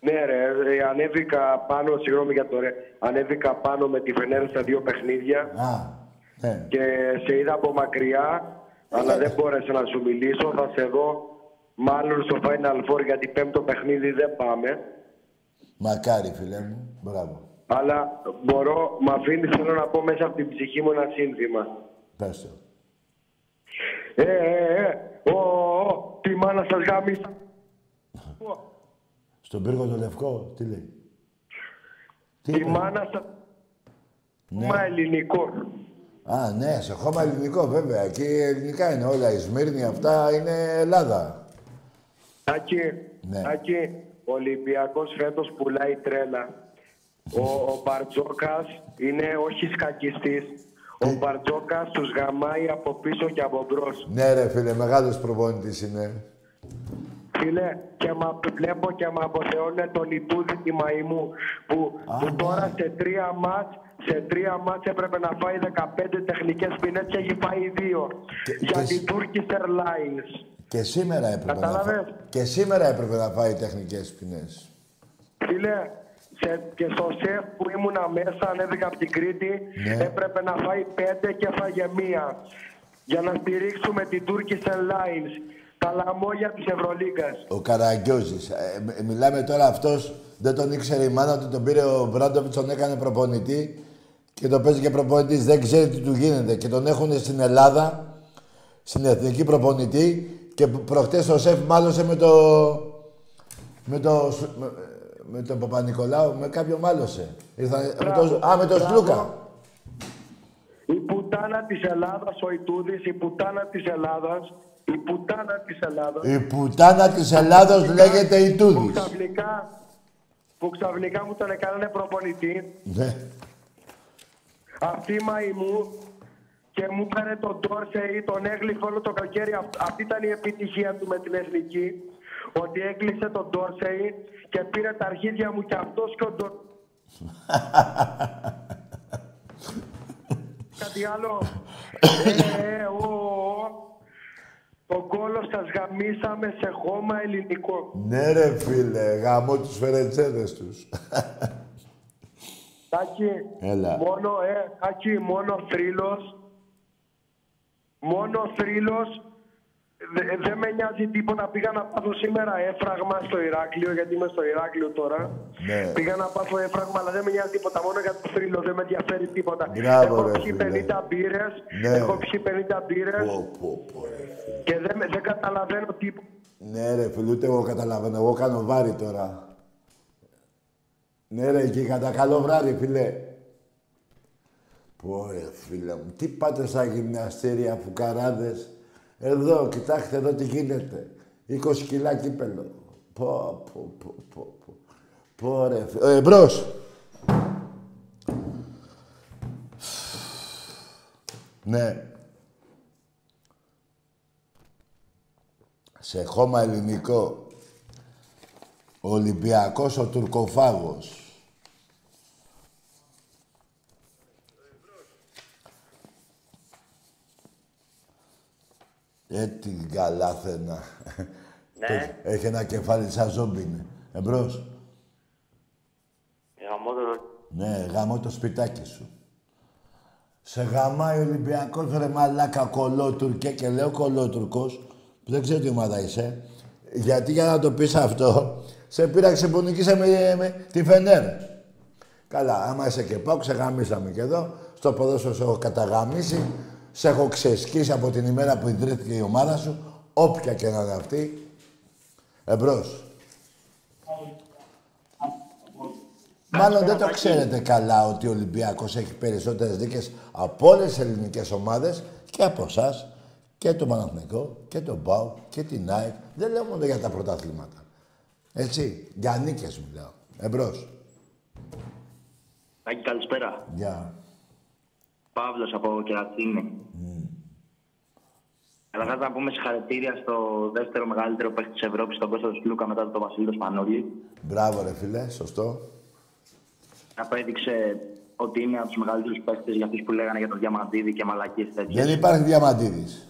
Ναι, ρε, ε, ανέβηκα πάνω, συγγνώμη για το ρε, ανέβηκα πάνω με τη Φενέρ στα δύο παιχνίδια Α, ναι. και σε είδα από μακριά, αλλά δεν μπόρεσα να σου μιλήσω. Θα σε δω μάλλον στο Final Four γιατί πέμπτο παιχνίδι δεν πάμε. Μακάρι, φίλε μου. Μπράβο. Αλλά μπορώ, με αφήνεις θέλω να πω μέσα από την ψυχή μου ένα σύνθημα. Πες το. Ε, ε, ε, ο, ο, τη μάνα σας γάμισα. Στον πύργο το λευκό, τι λέει; Τι Τη είπε; μάνα σας... Ναι. Μα ελληνικό. Α, ναι, σε χώμα ελληνικό βέβαια. Εκεί ελληνικά είναι όλα. Η Σμύρνη αυτά είναι Ελλάδα. Άκη, Ναι. Άκη, ο Ολυμπιακός φέτος πουλάει τρέλα. Ο, ο Μπαρτζόκας είναι όχι σκακιστής. Ο Μπαρτζόκας τους γαμάει από πίσω και από μπρος. Ναι, ρε φίλε, μεγάλος προπονητής είναι. Φίλε, και μα βλέπω και με αποθεώνει τον Ιτούδη τη Μαϊμού που, Α, που ναι. τώρα σε τρία μάτς σε τρία μάτς έπρεπε να φάει 15 τεχνικές ποινές και έχει φάει δύο. Και- Για και την σ- Turkish Airlines. Και σήμερα έπρεπε να Κατάλαβες. φάει. Και σήμερα έπρεπε να φάει τεχνικές ποινές. Φίλε, σε, και στο σεφ που ήμουνα μέσα, ανέβηκα από την Κρήτη, Ναι. έπρεπε να φάει πέντε και έφαγε μία. Για να στηρίξουμε την Turkish Airlines. Τα λαμόγια της Ευρωλίγκας. Ο Καραγκιόζης. Ε, μ- μιλάμε τώρα αυτός, δεν τον ήξερε η μάνα ότι τον πήρε ο Μπράντοβιτς, τον έκανε προπονητή και τον παίζει και προπονητής. Δεν ξέρει τι του γίνεται και τον έχουν στην Ελλάδα, στην εθνική προπονητή και π- προχτές ο Σεφ μάλωσε με το... Με το, Σ- με, με τον Παπα-Νικολάου, με κάποιον μάλωσε. Ήρθα, με Μπράβο, το, α, με τον μπράβο. Σλούκα. Η πουτάνα της Ελλάδας, ο Ιτούδης, η πουτάνα της Ελλάδας, η πουτάνα της Ελλάδας. Η πουτάνα της Ελλάδος λέγεται η Που Τούδης. ξαφνικά, που ξαφνικά μου τον έκανανε προπονητή. Ναι. Αυτή η μαϊμού και μου έκανε τον Ντόρσεϊ, τον έγλειφε όλο το καλοκαίρι. Αυ- Αυτή ήταν η επιτυχία του με την εθνική. Ότι έκλεισε τον Ντόρσεϊ και πήρε τα αρχίδια μου και αυτός και ο Ντόρσεϊ. *laughs* Κάτι άλλο. Ε, ε, ο, ο. Το κόλο σας γαμίσαμε σε χώμα ελληνικό. Ναι ρε φίλε, γαμώ τους φερετσέδες τους. *laughs* Τάκη, Έλα. μόνο, ε, Τάκη, μόνο θρύλος, μόνο θρύλος, Δε- δεν με νοιάζει τίποτα. Πήγα να πάθω σήμερα έφραγμα στο Ηράκλειο, γιατί είμαι στο Ηράκλειο τώρα. Ναι. Πήγα να πάθω έφραγμα, αλλά δεν με νοιάζει τίποτα. Μόνο για το θρύλο δεν με ενδιαφέρει τίποτα. Μπράβο, έχω ρε, πιει φίλε. 50 μπύρες, Ναι. έχω πιει 50 μπύρες Πω, πω, πω, ρε φίλε. και δεν, με- δεν καταλαβαίνω τίποτα. Ναι ρε φίλε, ούτε εγώ καταλαβαίνω. Εγώ κάνω βάρη τώρα. Ναι ρε, και κατά καλό βράδυ, φίλε. Πω ρε φίλε μου, τι πάτε στα γυμναστήρια, φουκαράδες. Εδώ, κοιτάξτε εδώ τι γίνεται. 20 κιλά κύπελο. Πω, πω, πω, πω, πω. Πω ρε φίλε. Ε, μπρος. Ναι. Σε χώμα ελληνικό. Ο Ολυμπιακός, ο Τουρκοφάγος. Ε, την καλάθενα. Ναι. Έχει ένα κεφάλι σαν ζόμπι. Εμπρός. Γαμώ το... Ναι, γαμώ το σπιτάκι σου. Σε γαμάει ο Ολυμπιακός, ρε μαλάκα κολότουρκε και λέω κολότουρκος, που δεν ξέρω τι ομάδα είσαι. Γιατί για να το πεις αυτό, σε πήραξε που νικήσε με, με τη Φενέρ. Καλά, άμα είσαι και πάω, ξεγαμίσαμε και εδώ. Στο ποδόσφαιρο σε έχω καταγαμίσει, σε έχω ξεσκίσει από την ημέρα που ιδρύθηκε η ομάδα σου, όποια και να είναι αυτή. Εμπρός. Μάλλον δεν το ξέρετε καλά ότι ο Ολυμπιακός έχει περισσότερες δίκες από όλες τις ελληνικές ομάδες και από εσάς και το Παναθηναϊκό και τον ΠΑΟ και την ΑΕΚ. Δεν λέω μόνο για τα πρωταθλήματα. Έτσι, για νίκες μιλάω. Εμπρός. Τάκη, καλησπέρα. Γεια. Παύλος από Κερατσίνη. Mm. Καταρχάς να πούμε συγχαρητήρια στο δεύτερο μεγαλύτερο παίκτη της Ευρώπης, τον Κώστας Σλούκα, μετά τον Βασίλη Σπανούλη. Μπράβο ρε φίλε, σωστό. Απέδειξε ότι είναι από τους μεγαλύτερους παίκτες για αυτούς που λέγανε για τον Διαμαντίδη και μαλακίες τέτοιες. Δεν υπάρχει Διαμαντίδης.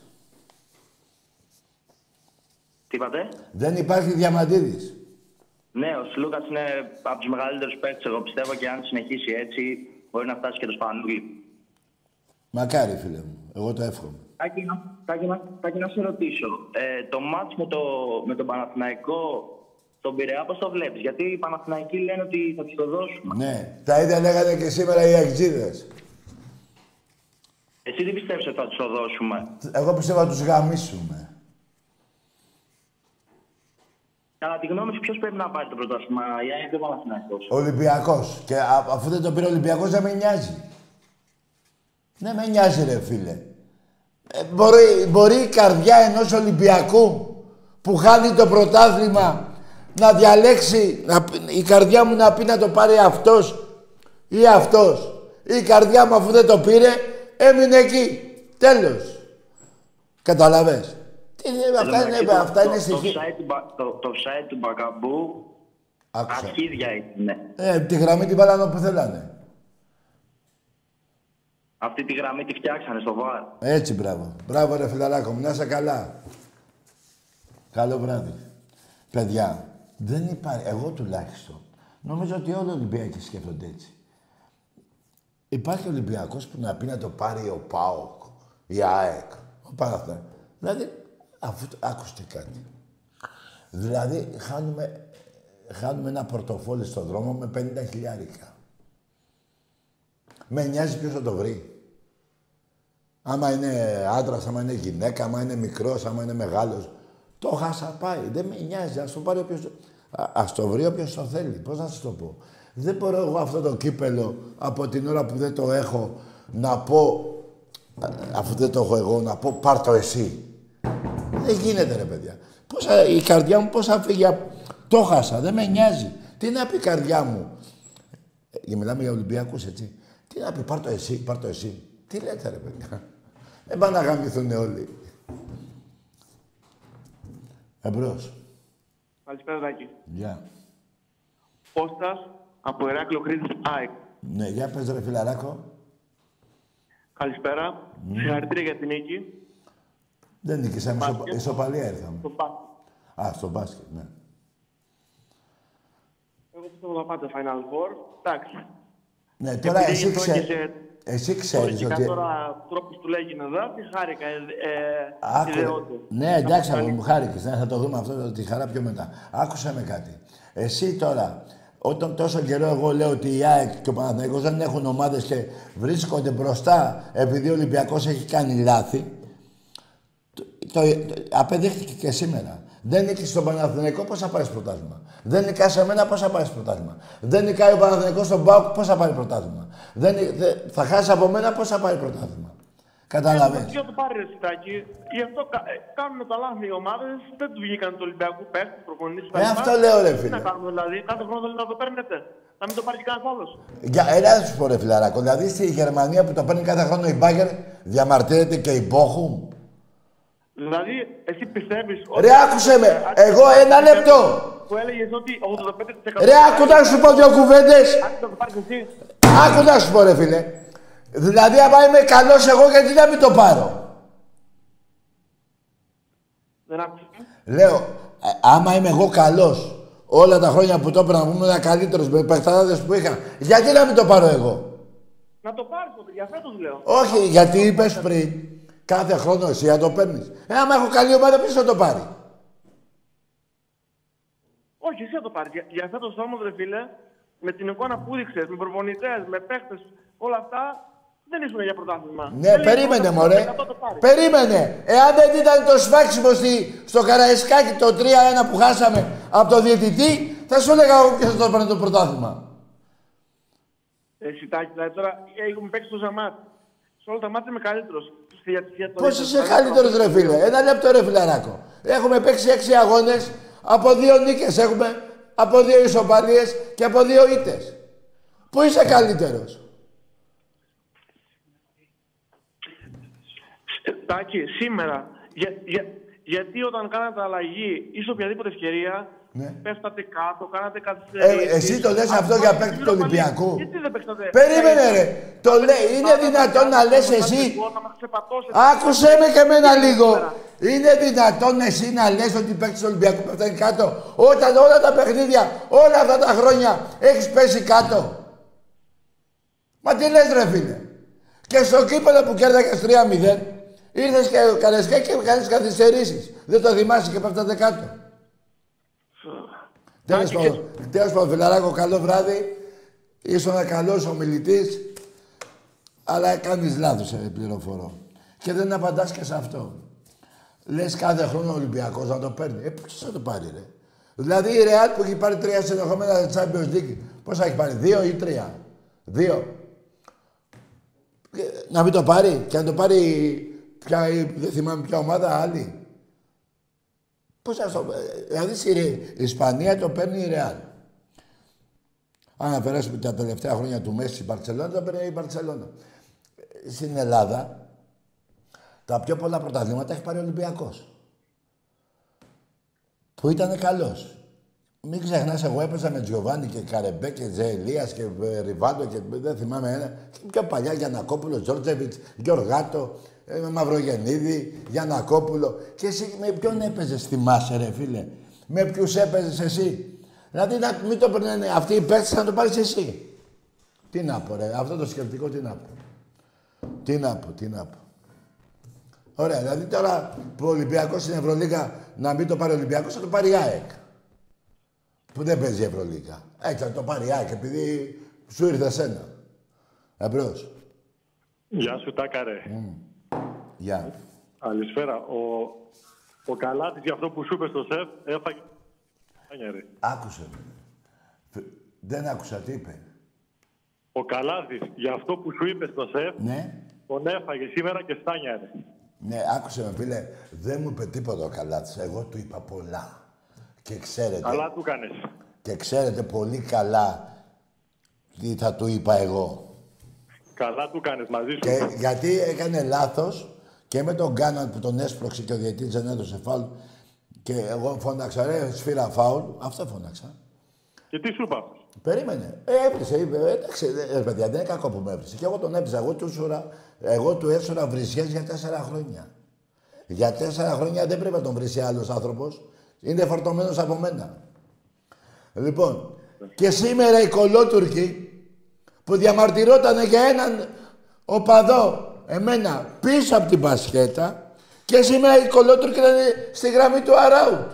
Τι είπατε; Δεν υπάρχει Διαμαντίδης. Ναι, ο Σλούκα είναι από τους μεγαλύτερους παίκτες, εγώ πιστεύω, και αν συνεχίσει έτσι, μπορεί να φτάσει και το Σπανούλη. Μακάρι, φίλε μου. Εγώ το εύχομαι. Τάκη, να, τάκη, να, τάκη, να σε ρωτήσω. Ε, το μάτς με, το, με τον Παναθηναϊκό, τον Πειραιά, πώς το βλέπεις; Γιατί οι Παναθηναϊκοί λένε ότι θα τους το δώσουμε. Ναι. Τα ίδια λέγανε και σήμερα οι Αγτζίδες. Εσύ τι πιστεύεις ότι θα τους το δώσουμε; Εγώ πιστεύω να τους γαμίσουμε. Κατά τη γνώμη σου, ποιος πρέπει να πάρει το πρωτάθλημα, η ΑΕΚ ή ο Παναθηναϊκός; Ολυμπιακός. Και α, αφού δεν το πήρε ο Ολυμπιακός δεν με νοιάζει. Δεν με νοιάζει ρε φίλε. Ε, μπορεί, μπορεί η καρδιά ενός Ολυμπιακού που χάνει το πρωτάθλημα να διαλέξει, να, η καρδιά μου να πει να το πάρει αυτός ή αυτός. Η καρδιά μου αφού δεν το πήρε έμεινε εκεί. Τέλος. Καταλαβες. Τι, αυτά είναι, το, αυτά το, είναι το, στοιχεία. site, το, το site του Μπακαμπού Άκουσα. αρχίδια είναι. Ε, τη γραμμή την βάλανε όπου θέλανε. Αυτή τη γραμμή τη φτιάξανε στο βάρ. Έτσι, μπράβο. Μπράβο, ρε φιλαράκο μου. Να είσαι καλά. Καλό βράδυ. Παιδιά, δεν υπάρχει, εγώ τουλάχιστον, νομίζω ότι όλοι οι Ολυμπιακοί σκέφτονται έτσι. Υπάρχει Ολυμπιακός που να πει να το πάρει ο ΠΑΟΚ, η ΑΕΚ, ο Παναθηναϊκός. Δηλαδή, αφού το- άκουστε κάτι. Δηλαδή, χάνουμε, χάνουμε ένα πορτοφόλι στον δρόμο με 50 χιλιάρικα. Με νοιάζει ποιος θα το βρει. Άμα είναι άντρας, άμα είναι γυναίκα, άμα είναι μικρός, άμα είναι μεγάλος. Το χάσα πάει. Δεν με νοιάζει. Α το πάρει όποιος. Α το βρει όποιος το θέλει. Πώς να σας το πω. Δεν μπορώ εγώ αυτό το κύπελο από την ώρα που δεν το έχω να πω. α, Αφού δεν το έχω εγώ, να πω πάρ το εσύ. Δεν γίνεται ρε παιδιά. Πώς, θα- η καρδιά μου πώς θα φύγει. απ- Το χάσα. Δεν με νοιάζει. Τι να πει η καρδιά μου. Ε, Και μιλάμε για Ολυμπιακούς, έτσι. Τι να πει, πάρ το εσύ, πάρ το εσύ. Τι λέτε ρε παιδιά; Δεν πάνε να γαμηθούν όλοι. Εμπρός. Καλησπέρα, Δάκη. Γεια. Κώστας από Ηράκλειο Χρήστης ΑΕΚ. Ναι, για πες ρε φιλαράκο. Καλησπέρα. Συγχαρητήρια για την νίκη. Δεν νίκησαμε, ισο, Μπάσκετ. ισοπαλία ήρθαμε. Το μπάσκετ. Α, στο μπάσκετ, ναι. Εγώ πιστεύω θα πάτε Final Four. Εντάξει. Ναι, τώρα Επειδή εσύ, ήρθα ξέ... και σε εσύ ξέρεις πολιτικά ότι... τώρα τρόπους του λέγει εδώ, τι χάρηκα. Ε, ε, Άκου, ιδεώδη. ναι, εντάξει, Να αλλά πω μου χάρηκες. Ναι, θα το δούμε αυτό τη χαρά πιο μετά. Άκουσα με κάτι. Εσύ τώρα, όταν τόσο καιρό εγώ λέω ότι η ΑΕΚ και ο Παναθηναϊκός δεν έχουν ομάδες και βρίσκονται μπροστά επειδή ο Ολυμπιακός έχει κάνει λάθη, το, το, το- απεδείχθηκε και σήμερα. Δεν νίκησε στον Παναθηναϊκό, πώς θα πάρεις πρωτάθλημα. Δεν νικάει σε μένα, πώς θα πάρεις πρωτάθλημα. Δεν νικάει ο Παναθηναϊκός στον Πάοκ, πώς θα πάρει πρωτάθλημα. Δεν, νι- δε- θα χάσεις από μένα, πώς θα πάρει πρωτάθλημα. Καταλαβαίνεις. Για το πάρει ρε Σιτάκη; Γι' αυτό κα- ε, κάνουν τα λάθη οι ομάδες, δεν τους βγήκαν του Ολυμπιακού παίχτες, προπονητές. Ε, αυτό λέω, ρε, Τι φίλε. να κάνουμε δηλαδή, κάθε χρόνο θέλετε να το παίρνετε. Να μην το πάρει και κανένας άλλος. Για ένα να σου πω ρε φιλαράκο, δηλαδή στη Γερμανία που το παίρνει κάθε χρόνο η Μπάγκερ διαμαρτύρεται και η Μπόχουμ. Δηλαδή, εσύ πιστεύεις Ρε άκουσε με, εγώ ένα λεπτό. Που έλεγες ότι 85% Ρε άκου να σου πω δύο κουβέντες. Αν το πάρεις εσύ, Άκου να σου πω ρε φίλε. Δηλαδή άμα είμαι καλός εγώ γιατί να μην το πάρω; δεν άκουσες. Λέω, ε, άμα είμαι εγώ καλός όλα τα χρόνια που το έπαιρνα που ήμουν καλύτερος με παιχταράδες που είχα, γιατί να μην το πάρω εγώ; Να το πάρεις, το- για φέτος λέω. Όχι, γιατί είπες πριν, κάθε χρόνο εσύ να το παίρνεις. Ε, άμα έχω καλή ομάδα, ποιος θα το πάρει; Όχι, εσύ θα το πάρεις. Για, για φέτος όμως, ρε φίλε, με την εικόνα που δείξες, με προπονητές, με παίχτες, όλα αυτά, δεν ήσουν για πρωτάθλημα. Ναι, Δεν περίμενε, λέει, μωρέ. 100 το πάρεις. Περίμενε. Εάν δεν ήταν το σφάξιμο στη, στο Καραϊσκάκι το 3-1 που χάσαμε από το διαιτητή, θα σου έλεγα εγώ ποιος θα το έπαιρνε το πρωτάθλημα. Εσύ τάκι, δηλαδή τώρα έχουμε παίξει το Ζαμάτ. Σε όλα τα μάτια είμαι καλύτερος. Πώς είσαι καλύτερο, ρε φίλε; Ένα λεπτό, ρε φιλαράκο. Έχουμε παίξει έξι αγώνες από δύο νίκες. Έχουμε από δύο ισοπαλίες και από δύο ήττες. Πού είσαι καλύτερος; Τάκη, σήμερα, για, για, γιατί όταν κάνατε αλλαγή ή σε οποιαδήποτε ευκαιρία, Ναι. πέφτατε κάτω, κάνατε Ε, καθυστερήσεις. εσύ το λες αυτό για παίκτη του Ολυμπιακού. Γιατί δεν παίξατε. Περίμενε, ρε. Το λέει, είναι δυνατόν να λες εσύ. Να μας ξεπατώσετε. Άκουσε με και εμένα λίγο. Είναι δυνατόν εσύ να λες ότι παίκτης του Ολυμπιακού πέφτει κάτω όταν όλα τα παιχνίδια, όλα αυτά τα χρόνια έχεις πέσει κάτω. Μα τι λες ρε φίλε. Και στο κύπελο που κέρδακες 3-0 ήρθες και καρεσκά και κάνεις καθυστερήσεις. Δεν το θυμάσαι και πέφτατε κάτω. Τέλος Άκη, πάντων, τέλος πάντων, φιλαράκο, καλό βράδυ. Ήσουν ένα καλός ομιλητής, αλλά κάνεις λάθος, σε πληροφορώ. Και δεν απαντάς και σε αυτό. Λες κάθε χρόνο ο Ολυμπιακός να το παίρνει. Ε, ποιος θα το πάρει, ρε; Δηλαδή η Ρεάλ που έχει πάρει τρία συνεχόμενα Champions League, πώς θα έχει πάρει, δύο ή τρία; Δύο. Ε, Να μην το πάρει; Και να το πάρει πια, δεν θυμάμαι ποια ομάδα άλλη. Πώς θα το Δηλαδή στη Ρε- η Ισπανία το παίρνει η Ρεάλ. Αν αφαιρέσουμε τα τελευταία χρόνια του Μέση στην Παρσελόνα, το παίρνει η Μπαρσελόνα. Στην Ελλάδα, τα πιο πολλά πρωταθλήματα έχει πάρει ο Ολυμπιακός. Που ήταν καλός. Μην ξεχνάς, εγώ έπαιζα με Τζιοβάνι και Καρεμπέ και Τζεελία και ε, Ριβάντο και δεν θυμάμαι ένα. Και πιο παλιά Γιανακόπουλο, Τζόρτζεβιτς, Γιωργάτο, ε, Μαυρογεννίδη, Γιανακόπουλο. Και εσύ με ποιον έπαιζες, θυμάσαι, ρε φίλε; Με ποιους έπαιζες εσύ; Δηλαδή να μην το περνάνε αυτοί οι παίκτες να το πάρεις εσύ. Τι να πω, ρε, αυτό το σκεπτικό τι να πω. Τι να πω, τι να πω. Ωραία, δηλαδή τώρα που ο Ολυμπιακός στην Ευρωλίγα να μην το πάρει ο Ολυμπιακός, θα το πάρει η ΑΕΚ. Που δεν παίζει η Ευρωλίγα. Έτσι θα το πάρει η ΑΕΚ επειδή σου ήρθε σένα. Εμπρός. Γεια σου, Τάκαρε. Γεια. Καλησπέρα. Ο, ο Καλάτης για αυτό που σου είπε στο σεφ έφαγε... Στάνια, ρε. Άκουσε με. Φ- Δεν άκουσα τι είπε. Ο Καλάτης για αυτό που σου είπε στο σεφ Ναι. τον έφαγε σήμερα και στάνια, ρε. Ναι, άκουσε με φίλε. Δεν μου είπε τίποτα ο Καλάτης. Εγώ του είπα πολλά. Και ξέρετε, Καλά του κάνες. και ξέρετε πολύ καλά τι θα του είπα εγώ. Καλά του κάνες μαζί σου. Και γιατί έκανε λάθος; Και με τον Γκάναν που τον έσπρωξε και ο διαιτητής δεν έδωσε φάουλ και εγώ φώναξα, ρε, σφύρα φάουλ. Αυτό φώναξα. Και τι σου είπα; Αυτός. Περίμενε. Ε, έπεισε, είπε, ε, εντάξει, ε, παιδιά, δεν είναι κακό που με έπεισε. Και εγώ τον έπεισα. Εγώ του, έσωρα, εγώ του έσωρα βρισιές για τέσσερα χρόνια. Για τέσσερα χρόνια δεν πρέπει να τον βρει άλλος άνθρωπος. Είναι φορτωμένος από μένα. Λοιπόν, και σήμερα οι κολότουρκοι που διαμαρτυρόταν για έναν οπαδό, εμένα, πίσω από την μπασκέτα και σήμερα οι κολότουρκοι ήταν στη γραμμή του Αράουτ.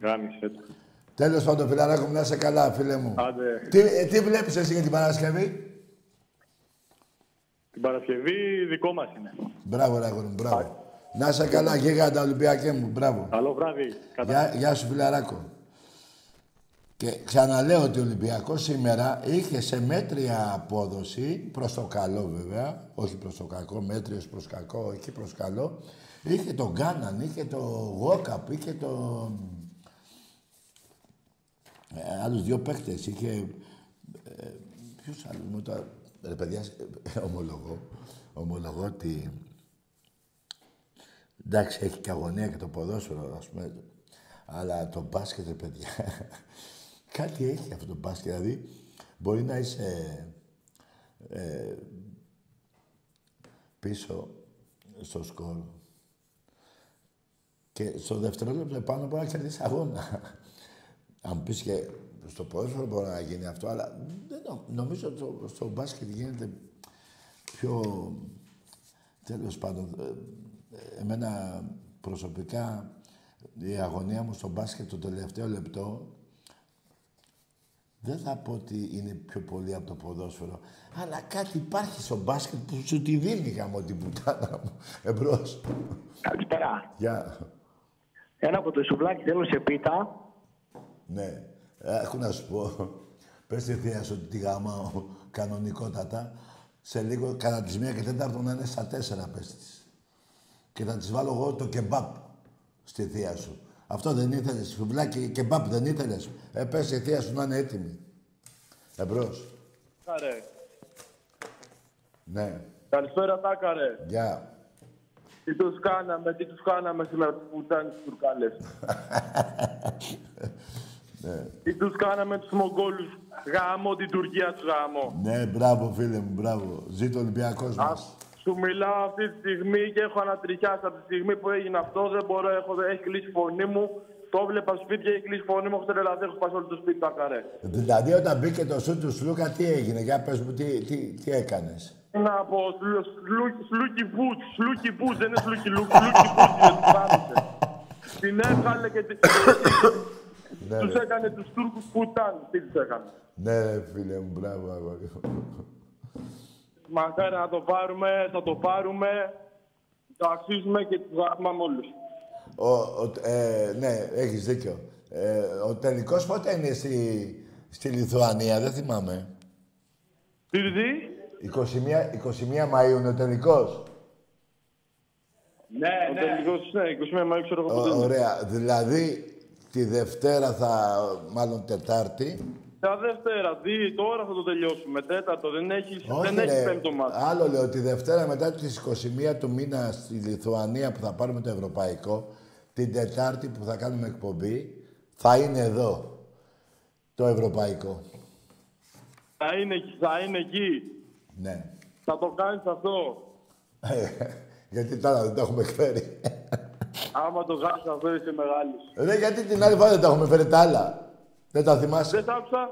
Γάμισε το. Τέλος πάντων, φιλαράκο μου, να είσαι καλά, φίλε μου. Άντε. Τι, ε, τι βλέπεις εσύ για την Παρασκευή; Την Παρασκευή δικό μας είναι. Μπράβο, ρε αγόρι μου, μπράβο. Να είσαι καλά, γίγαντα Ολυμπιακέ μου, μπράβο. Καλό βράδυ. Κατά... Γεια, γεια σου, φιλαράκο. Και ξαναλέω ότι ο Ολυμπιακός σήμερα είχε σε μέτρια απόδοση, προς το καλό βέβαια, όχι προς το κακό, μέτριος προς κακό, εκεί προς καλό, είχε τον Γκάναν, είχε το Γόκαπ, είχε το... Ε, άλλους δύο παίκτες, είχε... Ε, ποιους άλλους, μου το... Ρε παιδιά, ε, ομολογώ, ομολογώ ότι... Εντάξει, έχει και αγωνία και το ποδόσφαιρο, ας πούμε. Αλλά το μπάσκετ, ρε παιδιά, κάτι έχει αυτό το μπάσκετ. Δηλαδή, μπορεί να είσαι ε, πίσω στο σκορ και στο δευτερόλεπτο επάνω μπορεί να κερδίσει αγώνα. Αν πεις και στο ποδόσφαιρο μπορεί να γίνει αυτό, αλλά δεν νο- νομίζω ότι στο, στο μπάσκετ γίνεται πιο... Τέλος πάντων, ε, ε, εμένα προσωπικά η αγωνία μου στο μπάσκετ το τελευταίο λεπτό Δεν θα πω ότι είναι πιο πολύ από το ποδόσφαιρο. Αλλά κάτι υπάρχει στο μπάσκετ που σου τη δίνει γάμο την πουτάνα μου. Εμπρός. Καλησπέρα. Γεια. Ένα από το σουβλάκι θέλω σε πίτα. Ναι. Ε, Έχω να σου πω. Πες στη θεία σου ότι τη γαμάω κανονικότατα. Σε λίγο, κατά τις μία και τέταρτο να είναι στα τέσσερα, πες της. Και θα της βάλω εγώ το κεμπάπ στη θεία σου. Αυτό δεν ήθελες, σουβλάκι κεμπάπ δεν ήθελες. Ε, πες στη θεία σου να είναι έτοιμη. Εμπρός. Τάκαρε. Ναι. Καλησπέρα, Τάκαρε. Γεια. Τι τους κάναμε, τι τους κάναμε σήμερα τους πουτάνες τους τουρκάλες. *laughs* Τι τους κάναμε τους Μογγόλους. Γάμο την Τουρκία τους γάμο. Ναι, μπράβο φίλε μου, μπράβο. Ζήτω ο Ολυμπιακός Α, μας. Σου μιλάω αυτή τη στιγμή και έχω ανατριχιάσει από τη στιγμή που έγινε αυτό. Δεν μπορώ, έχω, έχει κλείσει η φωνή μου. Το βλέπα σπίτι και έχει κλείσει η φωνή μου. Έχω τρελαθεί, έχω πάει όλο το σπίτι τα καρέ. Δηλαδή όταν μπήκε το σου του Σλούκα, τι έγινε, για πες μου, τι, τι, τι έκανες; Τι να πω, σλου- σλου- σλούκι πουτ, σλούκι πουτ, δεν είναι σλούκι λουκ, σλούκι πουτ, δεν τους άρεσε. Την έβγαλε και τη- Ναι, τους ρε. έκανε τους Τούρκους πουτάν. Τι τους έκανε. Ναι, ρε, φίλε μου, μπράβο, αγόρι. Μακάρι να το πάρουμε, θα το πάρουμε. Το αξίζουμε και τους γάμαμε όλους. Ο, ο, ε, ναι, έχεις δίκιο. Ε, ο τελικός πότε είναι στη, στη Λιθουανία, δεν θυμάμαι. Τι τι; 21, 21 Μαΐου είναι ο τελικός. Ναι, ναι. Ο τελικός, ναι, 21 Μαΐου ξέρω εγώ Ω- πότε είναι. ωραία. Δηλαδή, τη Δευτέρα θα, μάλλον Τετάρτη. Τα Δευτέρα, τι, τώρα θα το τελειώσουμε. Τέταρτο, δεν έχει, Όχι, δεν έχεις ρε. πέμπτο μάτι. Άλλο λέω, τη Δευτέρα μετά τις 21 του μήνα στη Λιθουανία που θα πάρουμε το Ευρωπαϊκό, την Τετάρτη που θα κάνουμε εκπομπή, θα είναι εδώ το Ευρωπαϊκό. Θα είναι, εκεί- θα είναι εκεί. Ναι. Θα το κάνεις αυτό. Ε, γιατί τώρα δεν το έχουμε φέρει. Άμα το κάνεις αυτό είσαι μεγάλος. Ρε, γιατί την άλλη φορά δεν τα έχουμε φέρει τα άλλα. Δεν τα θυμάσαι; Δεν σ' άκουσα.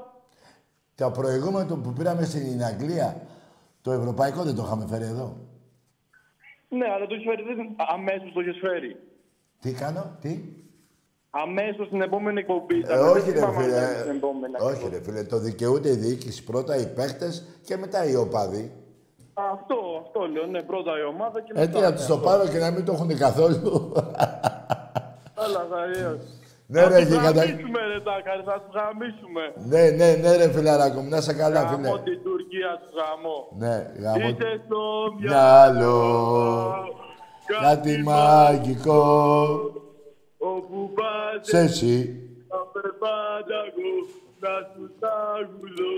Το προηγούμενο που πήραμε στην Αγγλία, το Ευρωπαϊκό δεν το είχαμε φέρει εδώ. Ναι, αλλά το έχεις φέρει, δεν... αμέσως το έχεις φέρει. Τι κάνω, τι; Αμέσως στην επόμενη εκπομπή. Ε, ήταν. όχι Δεν ρε θυμάμαι αν φίλε. ήταν στην επόμενη όχι ακριβώς. ρε φίλε. Το δικαιούται η διοίκηση πρώτα, οι παίχτες και μετά οι οπαδοί. Αυτό, αυτό λέω. Ναι, πρώτα η ομάδα και Ε, τι να τους το πάρω και να μην το έχουν καθόλου. Αλλά θα Ναι, θα ρε, τους και κατα- γαμίσουμε ρε Τάκαρη, θα τους γαμίσουμε. ναι, ναι, ναι ρε φιλαράκο μου, να είσαι καλά φίλε. Γαμώ την Τουρκία τους γαμώ. Ναι, γαμώ. Είτε στο Μυαλό, κάτι μαγικό, Όπου πάτε σε εσύ. θα περπάτα εγώ να σου ταγουδώ.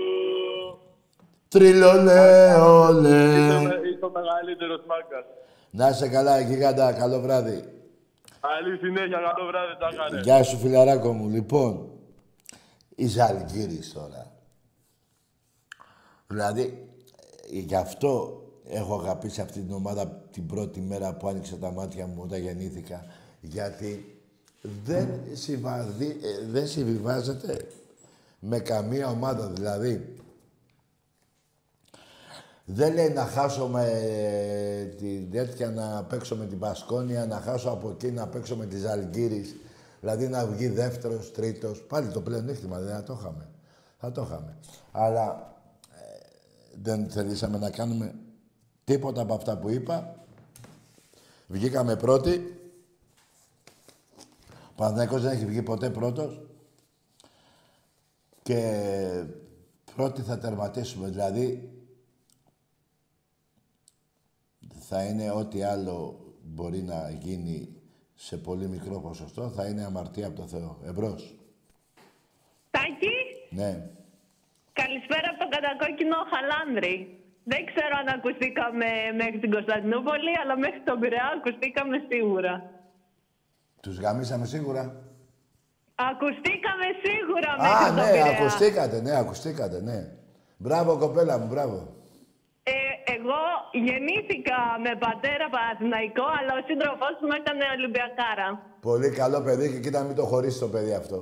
Τριλολέο, Είσαι λέ. ο με- Είσαι ο μεγαλύτερος μάγκας. Να είσαι καλά, γίγαντα, καλό βράδυ. Καλή συνέχεια, καλό βράδυ, Τάκαρε. Γεια σου φιλαράκο μου. Λοιπόν, η Ζαλγκύρης τώρα. Δηλαδή, ε, γι' αυτό έχω αγαπήσει αυτή την ομάδα την πρώτη μέρα που άνοιξε τα μάτια μου όταν γεννήθηκα. Γιατί δεν, συμβαδι, ε, δεν συμβιβάζεται με καμία ομάδα. Δηλαδή, δεν λέει να χάσω με τη τέτοια να παίξω με την Πασκόνια, να χάσω από εκεί να παίξω με τη Ζαλγκύρης. Δηλαδή να βγει δεύτερος, τρίτος. Πάλι το πλεονέκτημα, δεν θα το είχαμε. Θα το είχαμε. Αλλά ε, δεν θελήσαμε να κάνουμε τίποτα από αυτά που είπα. Βγήκαμε πρώτοι. Ο Παναθηναϊκός δεν έχει βγει ποτέ πρώτος. Και πρώτοι θα τερματίσουμε. Δηλαδή, θα είναι ό,τι άλλο μπορεί να γίνει σε πολύ μικρό ποσοστό, θα είναι αμαρτία από το Θεό. Εμπρός. Τάκη, Ναι. καλησπέρα από τον κατακόκκινο Χαλάνδρη. Δεν ξέρω αν ακουστήκαμε μέχρι την Κωνσταντινούπολη, αλλά μέχρι τον Πειραιά ακουστήκαμε σίγουρα. Τους γαμίσαμε σίγουρα. Ακουστήκαμε σίγουρα μέχρι Α, τον ναι, Πειραιά. ακουστήκατε, ναι, ακουστήκατε, ναι. Μπράβο, κοπέλα μου, μπράβο. Ε, εγώ γεννήθηκα με πατέρα Παναθηναϊκό, αλλά ο σύντροφός μου ήταν Ολυμπιακάρα. Πολύ καλό παιδί και κοίτα μην το χωρίσει το παιδί αυτό.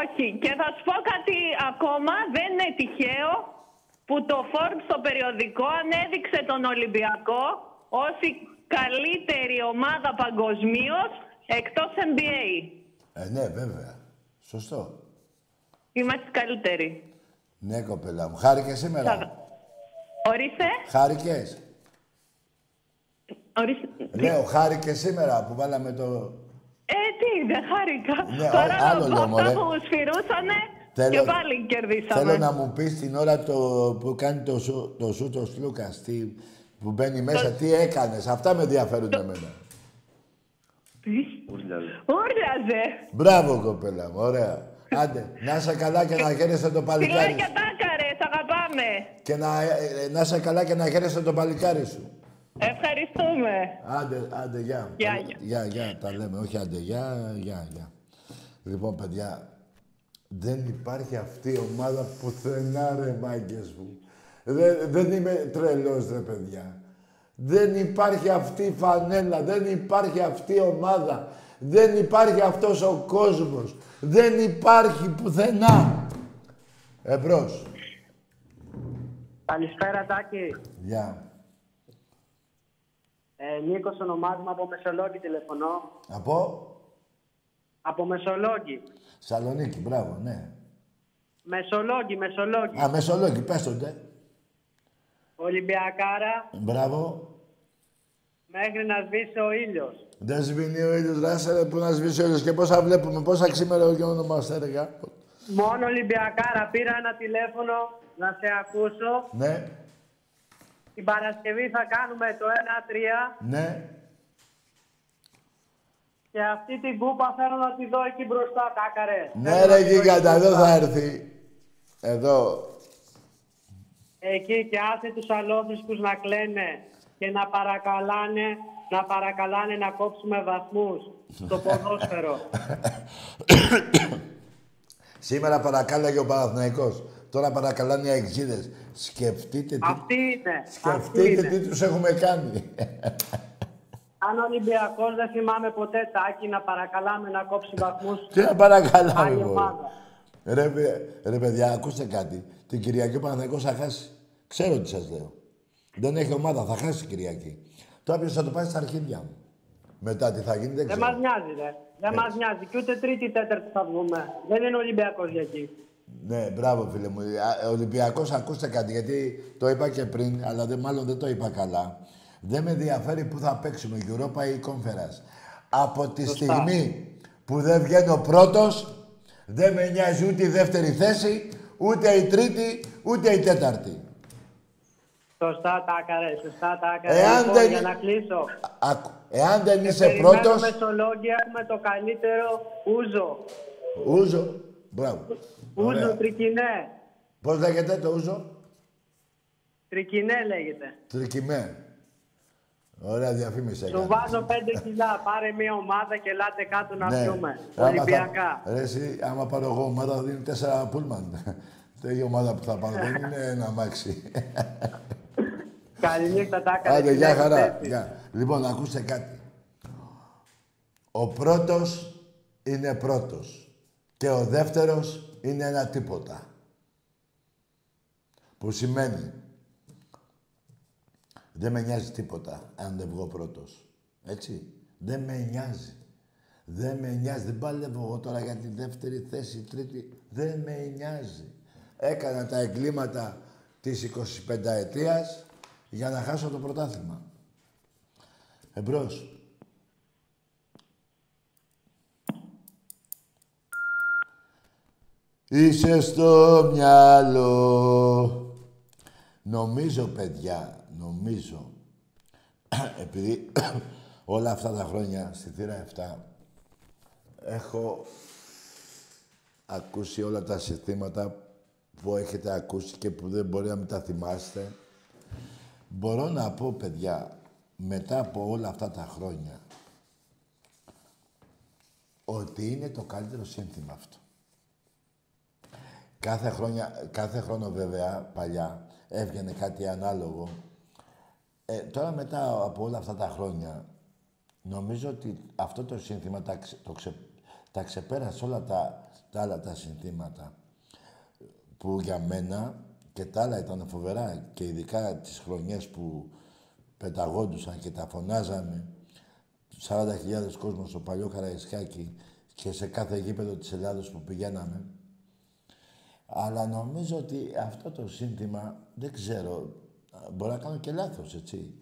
Όχι. Και θα σου πω κάτι ακόμα. Δεν είναι τυχαίο που το Forbes στο περιοδικό ανέδειξε τον Ολυμπιακό ως η καλύτερη ομάδα παγκοσμίως εκτός NBA. Ε, ναι, βέβαια. Σωστό. Είμαστε οι καλύτεροι. Ναι, κοπέλα μου. Χάρηκες σήμερα. Ορίστε. Χάρηκες. Ορίστε. Λέω, χάρηκες σήμερα που βάλαμε το... Ε, τι, δεν χάρηκα. Ναι, Τώρα άλλο λέω, από μωρέ. αυτά που σφυρούσανε Θέλω- και πάλι κερδίσαμε. Θέλω να μου πεις την ώρα το, που κάνει το, σου, το σου το Λούκας, τι, που μπαίνει μέσα, τι έκανες. Αυτά με ενδιαφέρουν εμένα. Τι; Ούρλιαζε. Μπράβο, κοπέλα μου, ωραία. Άντε, να είσαι καλά και να χαίρεσαι το παλικάρι Φιλάκια σου. τάκαρες, αγαπάμε. Και να, ε, ε, να είσαι καλά και να χαίρεσαι το παλικάρι σου. Ευχαριστούμε. Άντε, άντε, γεια. Γεια, Τα- γεια. Γεια, γεια, τα λέμε. Όχι, άντε, γεια, γεια, γεια. Λοιπόν, παιδιά, δεν υπάρχει αυτή η ομάδα πουθενά, ρε μάγκες μου. Δεν, δεν είμαι τρελός, ρε παιδιά. Δεν υπάρχει αυτή η φανέλα, δεν υπάρχει αυτή η ομάδα. Δεν υπάρχει αυτός ο κόσμος. Δεν υπάρχει πουθενά. Εμπρός. Καλησπέρα, Τάκη. Γεια. Ε, Νίκος ονομάζομαι από Μεσολόγγι τηλεφωνώ. Από; Από Μεσολόγγι. Σαλονίκη, μπράβο, ναι. Μεσολόγγι, Μεσολόγγι. Α, Μεσολόγγι, πες το, ντε. Ολυμπιακάρα Μπράβο. μέχρι να σβήσει ο ήλιος. Δεν σβήνει ο ήλιος, ράσε ρε, που να σβήσει ο ήλιος. Και πόσα βλέπουμε, πόσα ξήμερα και ονομάστε, ρε, γάπο. Μόνο Ολυμπιακάρα πήρα ένα τηλέφωνο να σε ακούσω. Ναι, Την Παρασκευή θα κάνουμε το 1-3 ναι. και αυτή την κούπα θέλω να τη δω εκεί μπροστά, Τάκαρε. Ναι, Θέλω να ρε, τη δω εκεί γίγαντα, εδώ μπροστά. θα έρθει. Εδώ. Εκεί και άσε τους αλόθρησκους να κλαίνε και να παρακαλάνε, να παρακαλάνε να κόψουμε βαθμούς στο ποδόσφαιρο. *coughs* Σήμερα παρακάλαγε ο Παναθηναϊκός. Τώρα παρακαλάνε οι αεξίδες. Σκεφτείτε τι, Αυτή είναι. Αυτή σκεφτείτε είναι. τι τους έχουμε κάνει. Αν ο Ολυμπιακός δεν θυμάμαι ποτέ τάκι να παρακαλάμε να κόψει βαθμούς. Τι να παρακαλάμε, Άλλη μωρέ. ομάδα. Ρε, παι- ρε, παιδιά, ακούστε κάτι. Την Κυριακή ο Παναθηναϊκός θα χάσει. Ξέρω τι σας λέω. Δεν έχει ομάδα, θα χάσει την Κυριακή. Τώρα ποιος θα το πάει στα αρχίδια μου. Μετά τι θα γίνει, δεν Δεν ξέρω. μας νοιάζει, ρε. Δεν μας νοιάζει. Και ούτε τρίτη, τέταρτη θα βγούμε. Δεν είναι Ολυμπιακός για εκεί. Ναι, μπράβο φίλε μου. Α, Ολυμπιακός, ακούστε κάτι, γιατί το είπα και πριν, αλλά δεν, μάλλον δεν το είπα καλά. Δεν με ενδιαφέρει που θα παίξουμε, Europa ή Conference. Από τη στιγμή που δεν βγαίνω πρώτος, δεν με νοιάζει ούτε η δεύτερη θέση, ούτε η τρίτη, ούτε η τέταρτη. Σωστά τάκαρε, σωστά τάκαρε. Εάν λοιπόν, δεν- για να κλείσω. Άκου, εάν δεν είσαι Περιμένουμε πρώτος, Μεσολόγγια, έχουμε το καλύτερο ούζο. ούζο. Μπράβο. Ούζο Ωραία. τρικινέ. Πώς λέγεται το ούζο; Τρικινέ λέγεται. Τρικυμέ. Ωραία διαφήμιση Σου έκανες. βάζω 5 κιλά. Πάρε μια ομάδα και ελάτε κάτω να πιούμε. Ναι. Άμα Ολυμπιακά. Θα, ρε, εσύ, άμα πάρω εγώ ομάδα, θα δίνει τέσσερα πούλμαν. *laughs* η ομάδα που θα πάρω δεν είναι ένα αμάξι. *laughs* Καληνύχτα τα έκανε. Άντε, γεια χαρά. Γεια. Λοιπόν, ακούστε κάτι. Ο πρώτος είναι πρώτος. Και ο δεύτερος είναι ένα τίποτα. Που σημαίνει δεν με νοιάζει τίποτα αν δεν βγω πρώτος. Έτσι. Δεν με νοιάζει. Δεν με νοιάζει. Δεν παλεύω εγώ τώρα για τη δεύτερη θέση, τρίτη. Δεν με νοιάζει. Έκανα τα εγκλήματα της 25 ετίας για να χάσω το πρωτάθλημα. Εμπρός. Είσαι στο μυαλό. Νομίζω, παιδιά, νομίζω, *clears throat* επειδή *clears throat* όλα αυτά τα χρόνια στη θύρα 7 έχω ακούσει όλα τα συστήματα που έχετε ακούσει και που δεν μπορεί να μην τα θυμάστε. Μπορώ να πω, παιδιά, μετά από όλα αυτά τα χρόνια, ότι είναι το καλύτερο σύνθημα αυτό. Κάθε, χρόνια, κάθε χρόνο βέβαια, παλιά, έβγαινε κάτι ανάλογο. Ε, τώρα μετά από όλα αυτά τα χρόνια, νομίζω ότι αυτό το σύνθημα τα, ξε- το ξε, τα ξεπέρασε όλα τα, τα άλλα τα συνθήματα που για μένα και τα άλλα ήταν φοβερά και ειδικά τις χρονιές που πεταγόντουσαν και τα φωνάζαμε 40.000 κόσμος στο παλιό Καραϊσκάκι και σε κάθε γήπεδο της Ελλάδος που πηγαίναμε Αλλά νομίζω ότι αυτό το σύνθημα, δεν ξέρω, μπορεί να κάνω και λάθος, έτσι.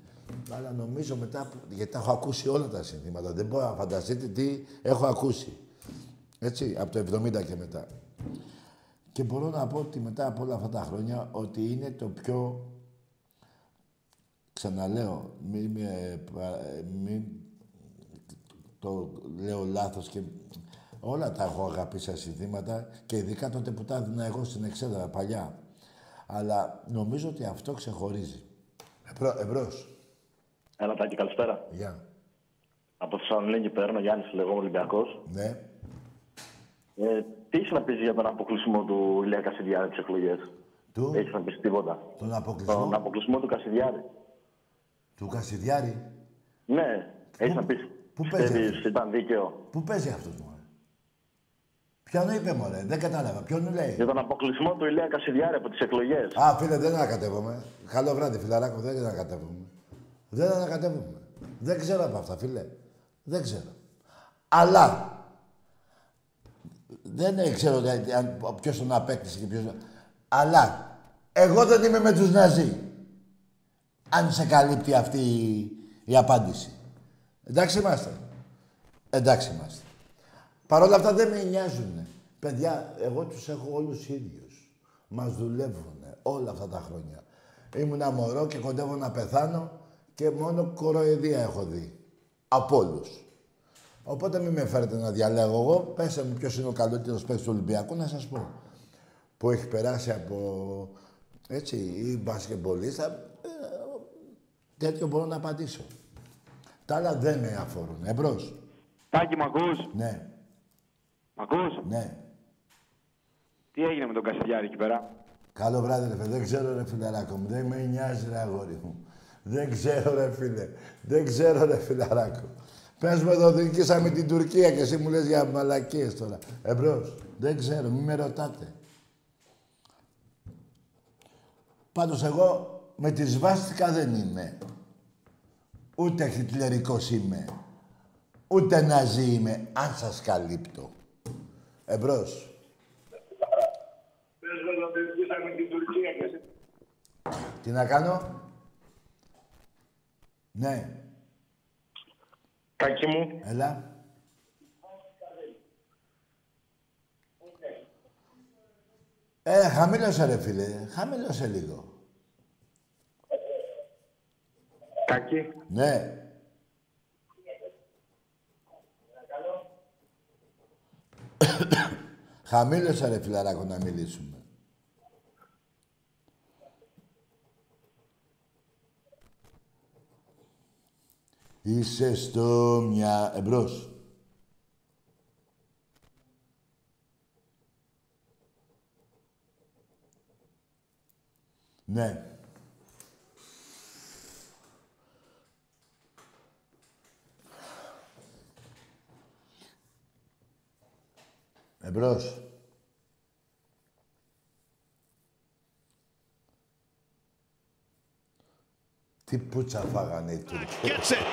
Αλλά νομίζω μετά, που- γιατί τα έχω ακούσει όλα τα σύνθηματα, δεν μπορώ να φανταστείτε τι έχω ακούσει. Έτσι, από το 70 και μετά. Και μπορώ να πω ότι μετά από όλα αυτά τα χρόνια ότι είναι το πιο... Ξαναλέω, μην, με πα- μην το λέω λάθος και όλα τα έχω αγαπήσει σαν συνθήματα και ειδικά τότε που τα έδινα εγώ στην Εξέδρα παλιά. Αλλά νομίζω ότι αυτό ξεχωρίζει. Εμπρό, εμπρός. Έλα, Τάκη, καλησπέρα. Γεια. Από Θεσσαλονίκη παίρνω Γιάννης Λεγό Ολυμπιακός. Ναι. Ε, τι έχεις να πεις για τον αποκλεισμό του Ηλία Κασιδιάρη τις εκλογές; Του, Έχεις να πεις τίποτα. τον αποκλεισμό; Τον αποκλεισμό του Κασιδιάρη. του Κασιδιάρη; Ναι, έχεις να πεις. πού παίζει Πιστεύει ήταν δίκαιο; Πού παίζει αυτός μου, Ποιον είπε, μωρέ, δεν κατάλαβα. Ποιον λέει; Για τον αποκλεισμό του Ηλία Κασιδιάρη από τις εκλογές. Α, φίλε, δεν ανακατεύομαι. Καλό βράδυ, φιλαράκο, δεν ανακατεύομαι. Δεν ανακατεύομαι. Δεν ξέρω από αυτά, φίλε. Δεν ξέρω. Αλλά δεν ξέρω δηλαδή, αν- ποιος τον απέκτησε και ποιος... Αλλά εγώ δεν είμαι με τους Ναζί. Αν σε καλύπτει αυτή η, η απάντηση. Εντάξει είμαστε. Εντάξει είμαστε. Παρ' όλα αυτά δεν με νοιάζουν. Παιδιά, εγώ τους έχω όλους ίδιους. Μας δουλεύουν όλα αυτά τα χρόνια. Ήμουνα μωρό και κοντεύω να πεθάνω και μόνο κοροϊδία έχω δει. Από όλους. Οπότε μην με φέρετε να διαλέγω εγώ. Πέστε μου ποιος είναι ο καλύτερος παίκτης του Ολυμπιακού να σας πω. Που έχει περάσει από έτσι ή μπασκεμπολίστα. Ε, τέτοιο μπορώ να απαντήσω. Τα άλλα δεν με αφορούν. Εμπρός. Τάκη, μ' ακούς; Ναι, Μ' ακούς; ναι. Τι έγινε με τον Κασιδιάρη εκεί πέρα; Καλό βράδυ, ρε φίλε. Δεν ξέρω, ρε φιλαράκο μου. Δεν με νοιάζει, ρε αγόρι μου. Δεν ξέρω, ρε φίλε. Δεν ξέρω, ρε φιλαράκο. Πες μου εδώ, διοικήσαμε την Τουρκία και εσύ μου λες για μαλακίες τώρα. Εμπρός. Δεν ξέρω, μην με ρωτάτε. Πάντως εγώ με τη σβάστηκα δεν είμαι. Ούτε χιτλερικός είμαι. Ούτε ναζί είμαι, αν σας καλύπτω. Εμπρός. Τι να κάνω; Ναι. Τάκη μου, Έλα. Ε, χαμήλωσε ρε φίλε. Χαμήλωσε λίγο. Τάκη, Ναι. Χαμήλωσε ρε φιλαράκο να μιλήσουμε. Είσαι στο μια... Εμπρός. Ναι. Εμπρός. Τι πουτσα φάγανε οι Τούρκοι. Gets it.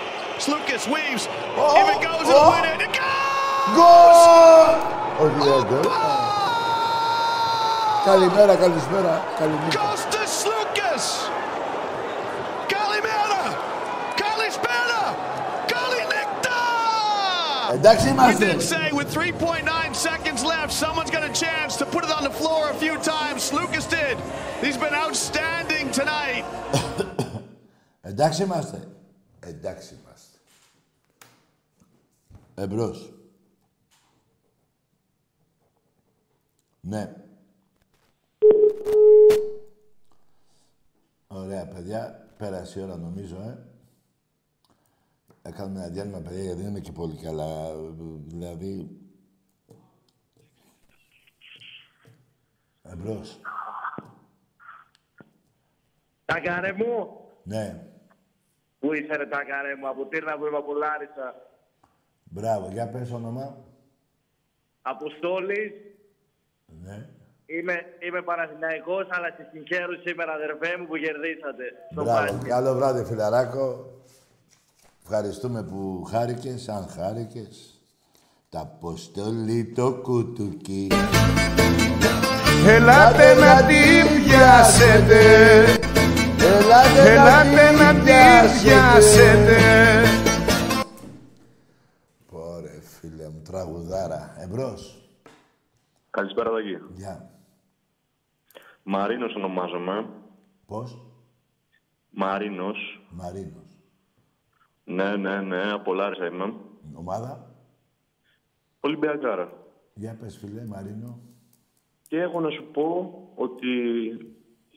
Slukas weaves. Oh, if it goes, oh. it'll win it. It Γκολ! Όχι, δεν γκολ. Καλημέρα, καλησπέρα, καλημέρα. goes to Slukas. Kalimera. Kalispera. Kalinikta. Εντάξει We είμαστε. did say with 3.9 seconds left, someone's got a chance to put it on the floor a few times. Lucas did. He's been outstanding tonight. *laughs* Εντάξει είμαστε. Εντάξει είμαστε. Εμπρός. Ναι. Ωραία, παιδιά. Πέρασε η ώρα, νομίζω, ε. Θα κάνουμε ένα διάλειμμα, παιδιά, γιατί δεν είμαι και πολύ καλά. Δηλαδή... Εμπρός. Τάκαρε μου, Ναι. Πού είσαι ρε τάκαρε μου, από Τύρνα που είμαι από Λάρισα. Μπράβο. Για πες όνομα. Αποστόλης, Ναι. είμαι, είμαι Παναθηναϊκός, αλλά σε συγχαίρω σήμερα αδερφέ μου που κερδίσατε. Στο Μπράβο. μπάσκετ. Καλό βράδυ, φιλαράκο. Ευχαριστούμε που χάρηκες, αν χάρηκες. Τα αποστολή το κουτουκί. Ελάτε να την πιάσετε Ελάτε, Ελάτε να την πιάσετε Πόρε φίλε μου, τραγουδάρα. Εμπρός. Καλησπέρα, Δαγή. Γεια. Μαρίνος ονομάζομαι. Πώς; Μαρίνος. Μαρίνος. Ναι, ναι, ναι, από Λάρισα είμαι. Ομάδα; Ολυμπιακάρα. Για πες φίλε, Μαρίνο. Και έχω να σου πω ότι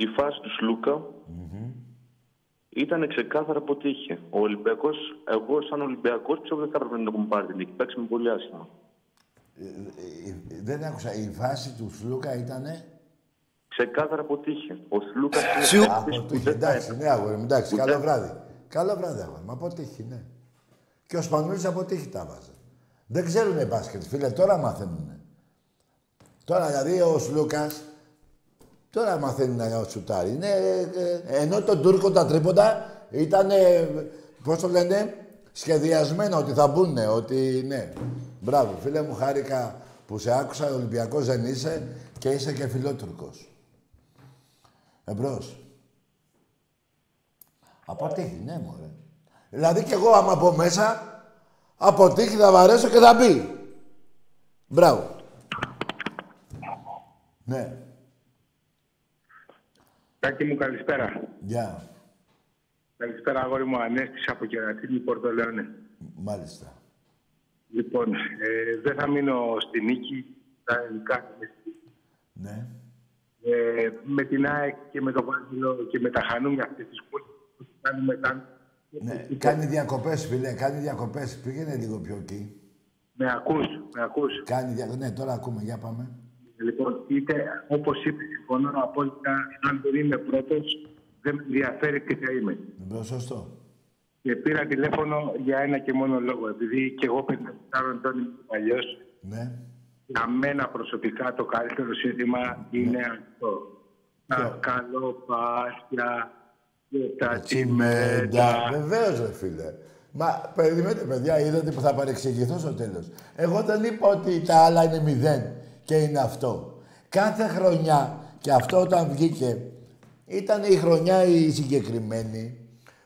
η φάση του σλουκα ήταν ξεκάθαρα αποτύχει. Ο Ολυμπιακός, εγώ σαν Ολυμπιακός πιστεύω δεν θα έπρεπε να έχουμε πάρει την νίκη. Παίξαμε πολύ άσχημα. Ε, ε, δεν άκουσα. Η φάση του Σλούκα ήτανε... Ξεκάθαρα αποτύχει. Ο Σλούκας Σου. είναι παίκτης που Αποτύχει. δεν θα Εντάξει, ναι, αγόρι μου, εντάξει. Ούτε- Καλό βράδυ. Καλό βράδυ, αγόρι μου. Αποτύχει, ναι. Και ο Σπανούλης αποτύχει τα βάζε. Δεν ξέρουνε μπάσκετ, φίλε. Τώρα μαθαίνουνε. Τώρα, δηλαδή, ο Σλούκας, τώρα μαθαίνει να σουτάρει. Είναι, ε, ε, ενώ τον Τούρκο τα τρίποντα ήταν, πώς το λένε, σχεδιασμένο ότι θα μπουν, ότι ναι. Μπράβο, φίλε μου, χάρηκα που σε άκουσα, Ολυμπιακός δεν είσαι και είσαι και φιλότουρκος. Εμπρός. Αποτύχει, ναι, μωρέ. Δηλαδή κι εγώ άμα πω μέσα, αποτύχει, θα βαρέσω και θα μπει. Μπράβο. Ναι. Τάκη μου, καλησπέρα. Γεια. Καλησπέρα, αγόρι μου, Ανέστης από Κερατίνη, Πορτολεόνε. Μάλιστα. Λοιπόν, ε, δεν θα μείνω στη νίκη, τα ελληνικά. Ναι. Ε, με την ΑΕΚ και με τον Βάγγελο και με τα Χανούμια αυτές τις πόλεις που κάνουμε καν. ναι. Κάνει διακοπές, φίλε. Κάνει διακοπές. Πήγαινε λίγο πιο εκεί. Με ακούς, με ακούς. Κάνει δια... Ναι, τώρα ακούμε. Για πάμε. Λοιπόν, είτε όπως είπε, συμφωνώ απόλυτα, αν δεν είμαι πρώτος, δεν με ενδιαφέρει τι θα είμαι. Μπρος, σωστό. Και πήρα τηλέφωνο για ένα και μόνο λόγο. Επειδή και εγώ 54 ετών είμαι παλιός, Ναι. για μένα προσωπικά το καλύτερο σύνθημα είναι αυτό. Τα καλοπάσια και τα τσιμέντα. Τσιμέντα. Βεβαίως, ρε φίλε. Μα περιμένετε, παιδιά, είδατε που θα παρεξηγηθώ στο τέλος. Εγώ δεν είπα ότι τα άλλα είναι μηδέν και είναι αυτό. Κάθε χρονιά, και αυτό όταν βγήκε, ήταν η χρονιά η συγκεκριμένη,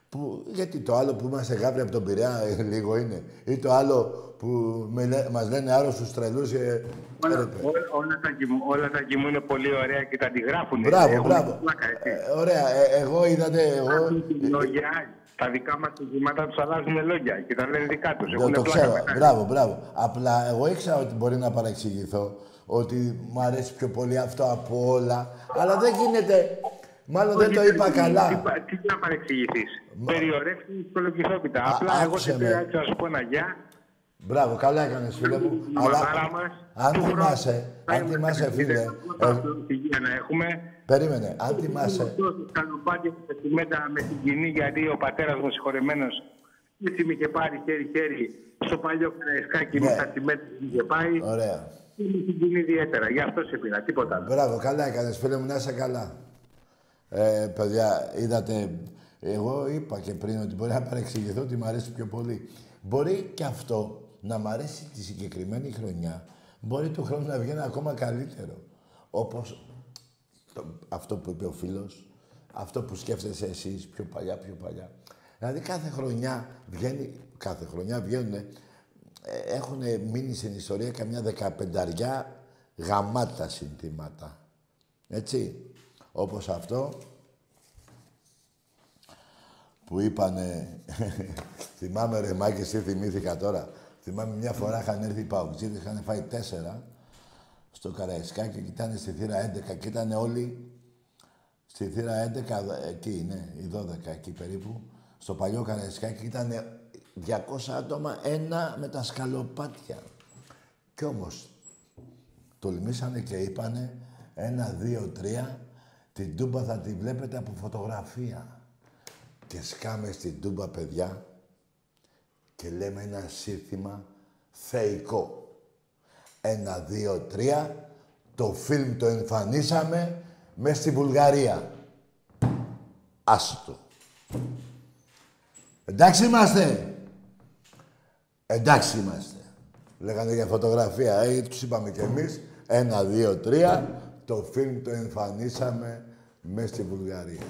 που, γιατί το άλλο που είμαστε γάβροι από τον Πειραιά ε, λίγο είναι, ή το άλλο που με, λέ- μας λένε άρρωστους τρελούς, ε, Όλα, ρε, όλα, όλα, τα κοιμού, όλα τα κοιμού είναι πολύ ωραία και τα αντιγράφουν. Μπράβο, Έχουν μπράβο. πλάκα, έτσι. Ε, ωραία, ε, εγώ είδατε, εγώ... Λόγια, τα δικά μας στοιχήματα τους αλλάζουν λόγια και τα λένε δικά τους. Δεν Έχουν το πλάκα ξέρω. μετά. Μπράβο, μπράβο. Απλά εγώ ήξερα ότι μπορεί να παρεξηγηθώ, ότι μου αρέσει πιο πολύ αυτό από όλα. Αλλά δεν γίνεται. Μάλλον δεν το Όχι, είπα τι- καλά. Τι, πα- τι να παρεξηγηθείς. Περιορεύσεις κολοκυθόπιτα. Α, Απλά εγώ άκουσε σε με. πήρα έτσι να σου πω ένα γεια. Μπράβο, καλά έκανες φίλε μου. Η Αλλά μαδάρα μας, αν του θυμάσαι, χρόνου, αν θυμάσαι φίλε, ε, υγεία να έχουμε. περίμενε, αν θυμάσαι, Καλοπάτια και τσιμέντα με την κοινή γιατί ο πατέρας μου συγχωρεμένος έτσι με είχε πάρει χέρι-χέρι στο παλιό Καραϊσκάκι με Ναι. τα τσιμέντα που είχε πάει. ωραία. Και με την κοινή ιδιαίτερα. Γι' αυτό σε πήρα. Τίποτα άλλο. Μπράβο, καλά έκανες φίλε μου, να είσαι καλά. Ε, παιδιά, είδατε, εγώ είπα και πριν ότι μπορεί να παρεξηγηθώ ότι μου αρέσει πιο πολύ. Μπορεί και αυτό να μ' αρέσει τη συγκεκριμένη χρονιά. Μπορεί του χρόνου να βγαίνει ακόμα καλύτερο. Όπως το- αυτό που είπε ο φίλος, αυτό που σκέφτεσαι εσείς πιο παλιά, πιο παλιά. Δηλαδή κάθε χρονιά βγαίνει, κάθε χρονιά βγαίνουν, έχουν μείνει στην ιστορία καμιά δεκαπενταριά γαμάτα συνθήματα. Έτσι. Όπως αυτό που είπανε... *laughs* θυμάμαι ρε Μάκης, τι θυμήθηκα τώρα. Θυμάμαι μια φορά είχαν έρθει οι Παουτζίδες, είχαν φάει τέσσερα στο Καραϊσκάκι και ήταν στη θύρα 11 και ήταν όλοι στη θύρα 11, εκεί ναι, οι 12 εκεί περίπου, στο παλιό Καραϊσκάκι ήταν 200 άτομα, ένα με τα σκαλοπάτια. Κι όμως τολμήσανε και είπανε ένα, δύο, τρία, την τούμπα θα τη βλέπετε από φωτογραφία. Και σκάμε στην τούμπα, παιδιά, και λέμε ένα σύνθημα θεϊκό. Ένα, δύο, τρία, το φιλμ το εμφανίσαμε μες στη Βουλγαρία. Άστο. Εντάξει είμαστε. Εντάξει είμαστε. Λέγανε για φωτογραφία. Ε, τους είπαμε κι εμείς. Ένα, δύο, τρία. το φιλμ το εμφανίσαμε μέσα στη Βουλγαρία.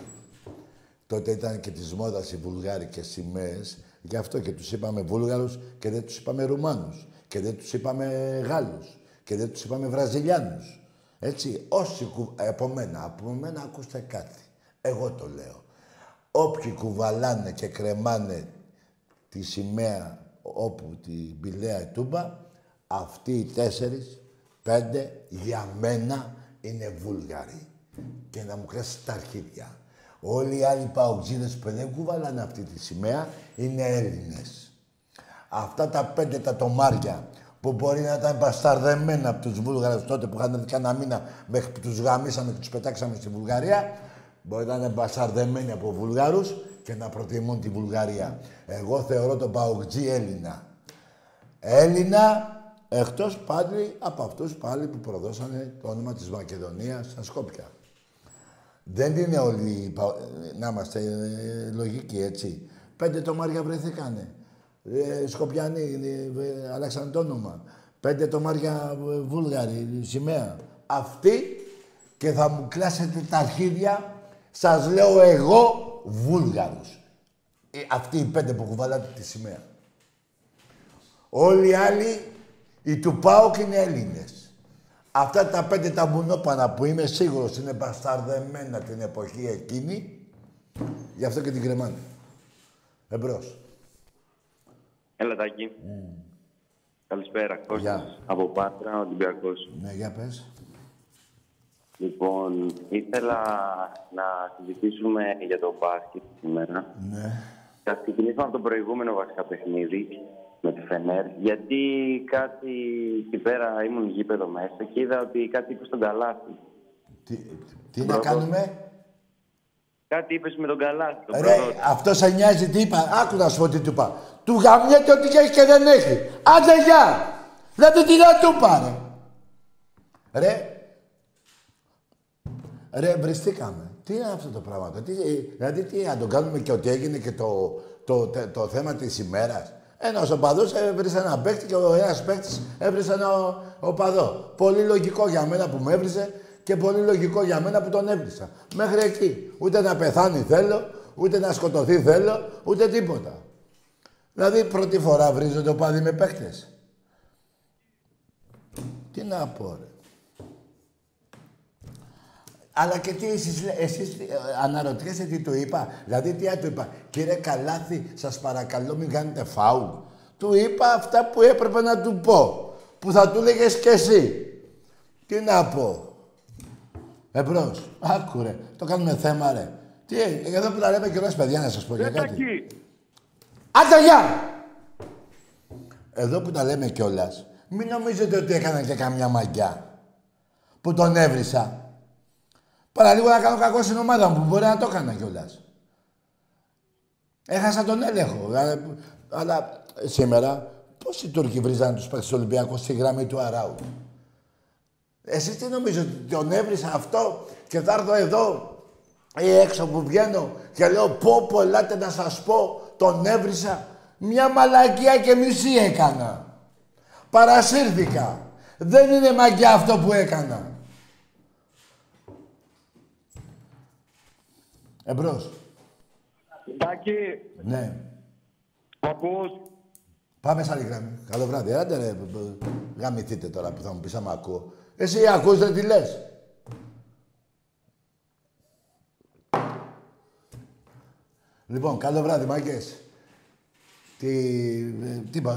Τότε ήταν και της μόδας οι βουλγάρικες σημαίες, γι' αυτό και τους είπαμε Βούλγαρους και δεν τους είπαμε Ρουμάνους και δεν τους είπαμε Γάλλους και δεν τους είπαμε Βραζιλιάνους. Έτσι, όσοι κου... από μένα, από μένα ακούστε κάτι. Εγώ το λέω. Όποιοι κουβαλάνε και κρεμάνε τη σημαία όπου την Πηλαία Τούμπα, αυτοί οι τέσσερις, πέντε, για μένα είναι Βούλγαροι. Και να μου κρέσει τα αρχίδια. Όλοι οι άλλοι παουτζίδες που δεν κουβαλάνε αυτή τη σημαία είναι Έλληνες. Αυτά τα πέντε τα τομάρια που μπορεί να ήταν μπασταρδεμένα από τους Βούλγαρους τότε που είχαν δει κανένα μήνα μέχρι που τους γαμίσαμε και τους πετάξαμε στη Βουλγαρία, μπορεί να είναι μπασταρδεμένοι από Βουλγάρους και να προτιμούν τη Βουλγαρία. Εγώ θεωρώ τον Παοκτζή Έλληνα. Έλληνα, εκτός πάλι από αυτούς πάλι που προδώσανε το όνομα της Μακεδονίας στα Σκόπια. Δεν είναι όλοι, να είμαστε ε, λογικοί, έτσι. Πέντε τομάρια βρεθήκανε. Ε, Σκοπιανοί, ε, ε, αλλάξαν το όνομα. Πέντε τομάρια ε, Βούλγαροι, σημαία. Αυτοί και θα μου κλάσετε τα αρχίδια, σας λέω εγώ Βούλγαρους. Ε, αυτοί οι πέντε που κουβαλάτε τη σημαία. Όλοι οι άλλοι, οι του ΠΑΟΚ είναι Έλληνες. Αυτά τα πέντε τα μπουνόπανα που είμαι σίγουρος είναι μπασταρδεμένα την εποχή εκείνη, γι' αυτό και την κρεμάνε. Εμπρός. Έλα, Τάκη. Καλησπέρα. Κώστας. Από Πάτρα, Ολυμπιακός. Ναι, για πες. Λοιπόν, ήθελα να συζητήσουμε για το μπάσκετ σήμερα. Ναι. Θα ξεκινήσουμε από το προηγούμενο βασικά παιχνίδι με τη Φενέρ, γιατί κάτι εκεί πέρα ήμουν γήπεδο μέσα και είδα ότι κάτι είπες στον Καλάθι. Τι, τι να κάνουμε; Κάτι είπες με τον Καλάθι. Τον Ρε, προδότη. αυτός σε νοιάζει τι είπα; Άκου να σου πω τι του είπα. Του γαμιέται ό,τι έχει και δεν έχει. Άντε γεια. Δηλαδή τι να του πάρε. Ρε. Ρε, βριστήκαμε. Τι είναι αυτό το πράγμα. Τι, δηλαδή τι, να τον κάνουμε και ότι έγινε και το, το, το, το θέμα της ημέρας. Ένα οπαδός έβρισε ένα παίκτη και ο ένας παίκτης έβρισε ένα οπαδό. Πολύ λογικό για μένα που με έβρισε και πολύ λογικό για μένα που τον έβρισα. Μέχρι εκεί. Ούτε να πεθάνει θέλω, ούτε να σκοτωθεί θέλω, ούτε τίποτα. Δηλαδή πρώτη φορά βρίζονται οπαδοί με παίκτες. Τι να πω ρε. Αλλά και τι εσείς, λέ- εσείς ε, αναρωτιέστε τι του είπα. Δηλαδή τι του είπα. Κύριε Καλάθη, σας παρακαλώ μην κάνετε φάουλ. Του είπα αυτά που έπρεπε να του πω. Που θα του λέγες κι εσύ. Τι να πω. Εμπρός. Άκου ρε. Το κάνουμε θέμα ρε. Τι, εδώ που τα λέμε κιόλας παιδιά να σας πω για κάτι. Άντε γεια! Εδώ που τα λέμε κιόλας, μην νομίζετε ότι έκανα και καμιά μαγιά. Που τον έβρισα. Παραλίγο να κάνω κακό στην ομάδα μου, που μπορεί να το έκανα κιόλας. Έχασα τον έλεγχο. Αλλά, αλλά σήμερα, πώς οι Τούρκοι βρίζανε τους παίκτες του Ολυμπιακού στη γραμμή του Αράου; Εσείς τι νομίζετε, ότι τον έβρισα αυτό και θα έρθω εδώ ή έξω που βγαίνω και λέω πω πω ελάτε να σας πω τον έβρισα. Μια μαλακία και μισή έκανα. Παρασύρθηκα. Δεν είναι μαγιά αυτό που έκανα. Εμπρός. Τάκη, Ναι. μ' ακούς; Πάμε σε άλλη γραμμή. Καλό βράδυ. Άντε ρε, μπ- μπ- γαμηθείτε τώρα που θα μου πεις άμα ακούω. Εσύ ακούς δεν τι λες. Λοιπόν, καλό βράδυ, μάγκες. Τι, ε, τι είπα.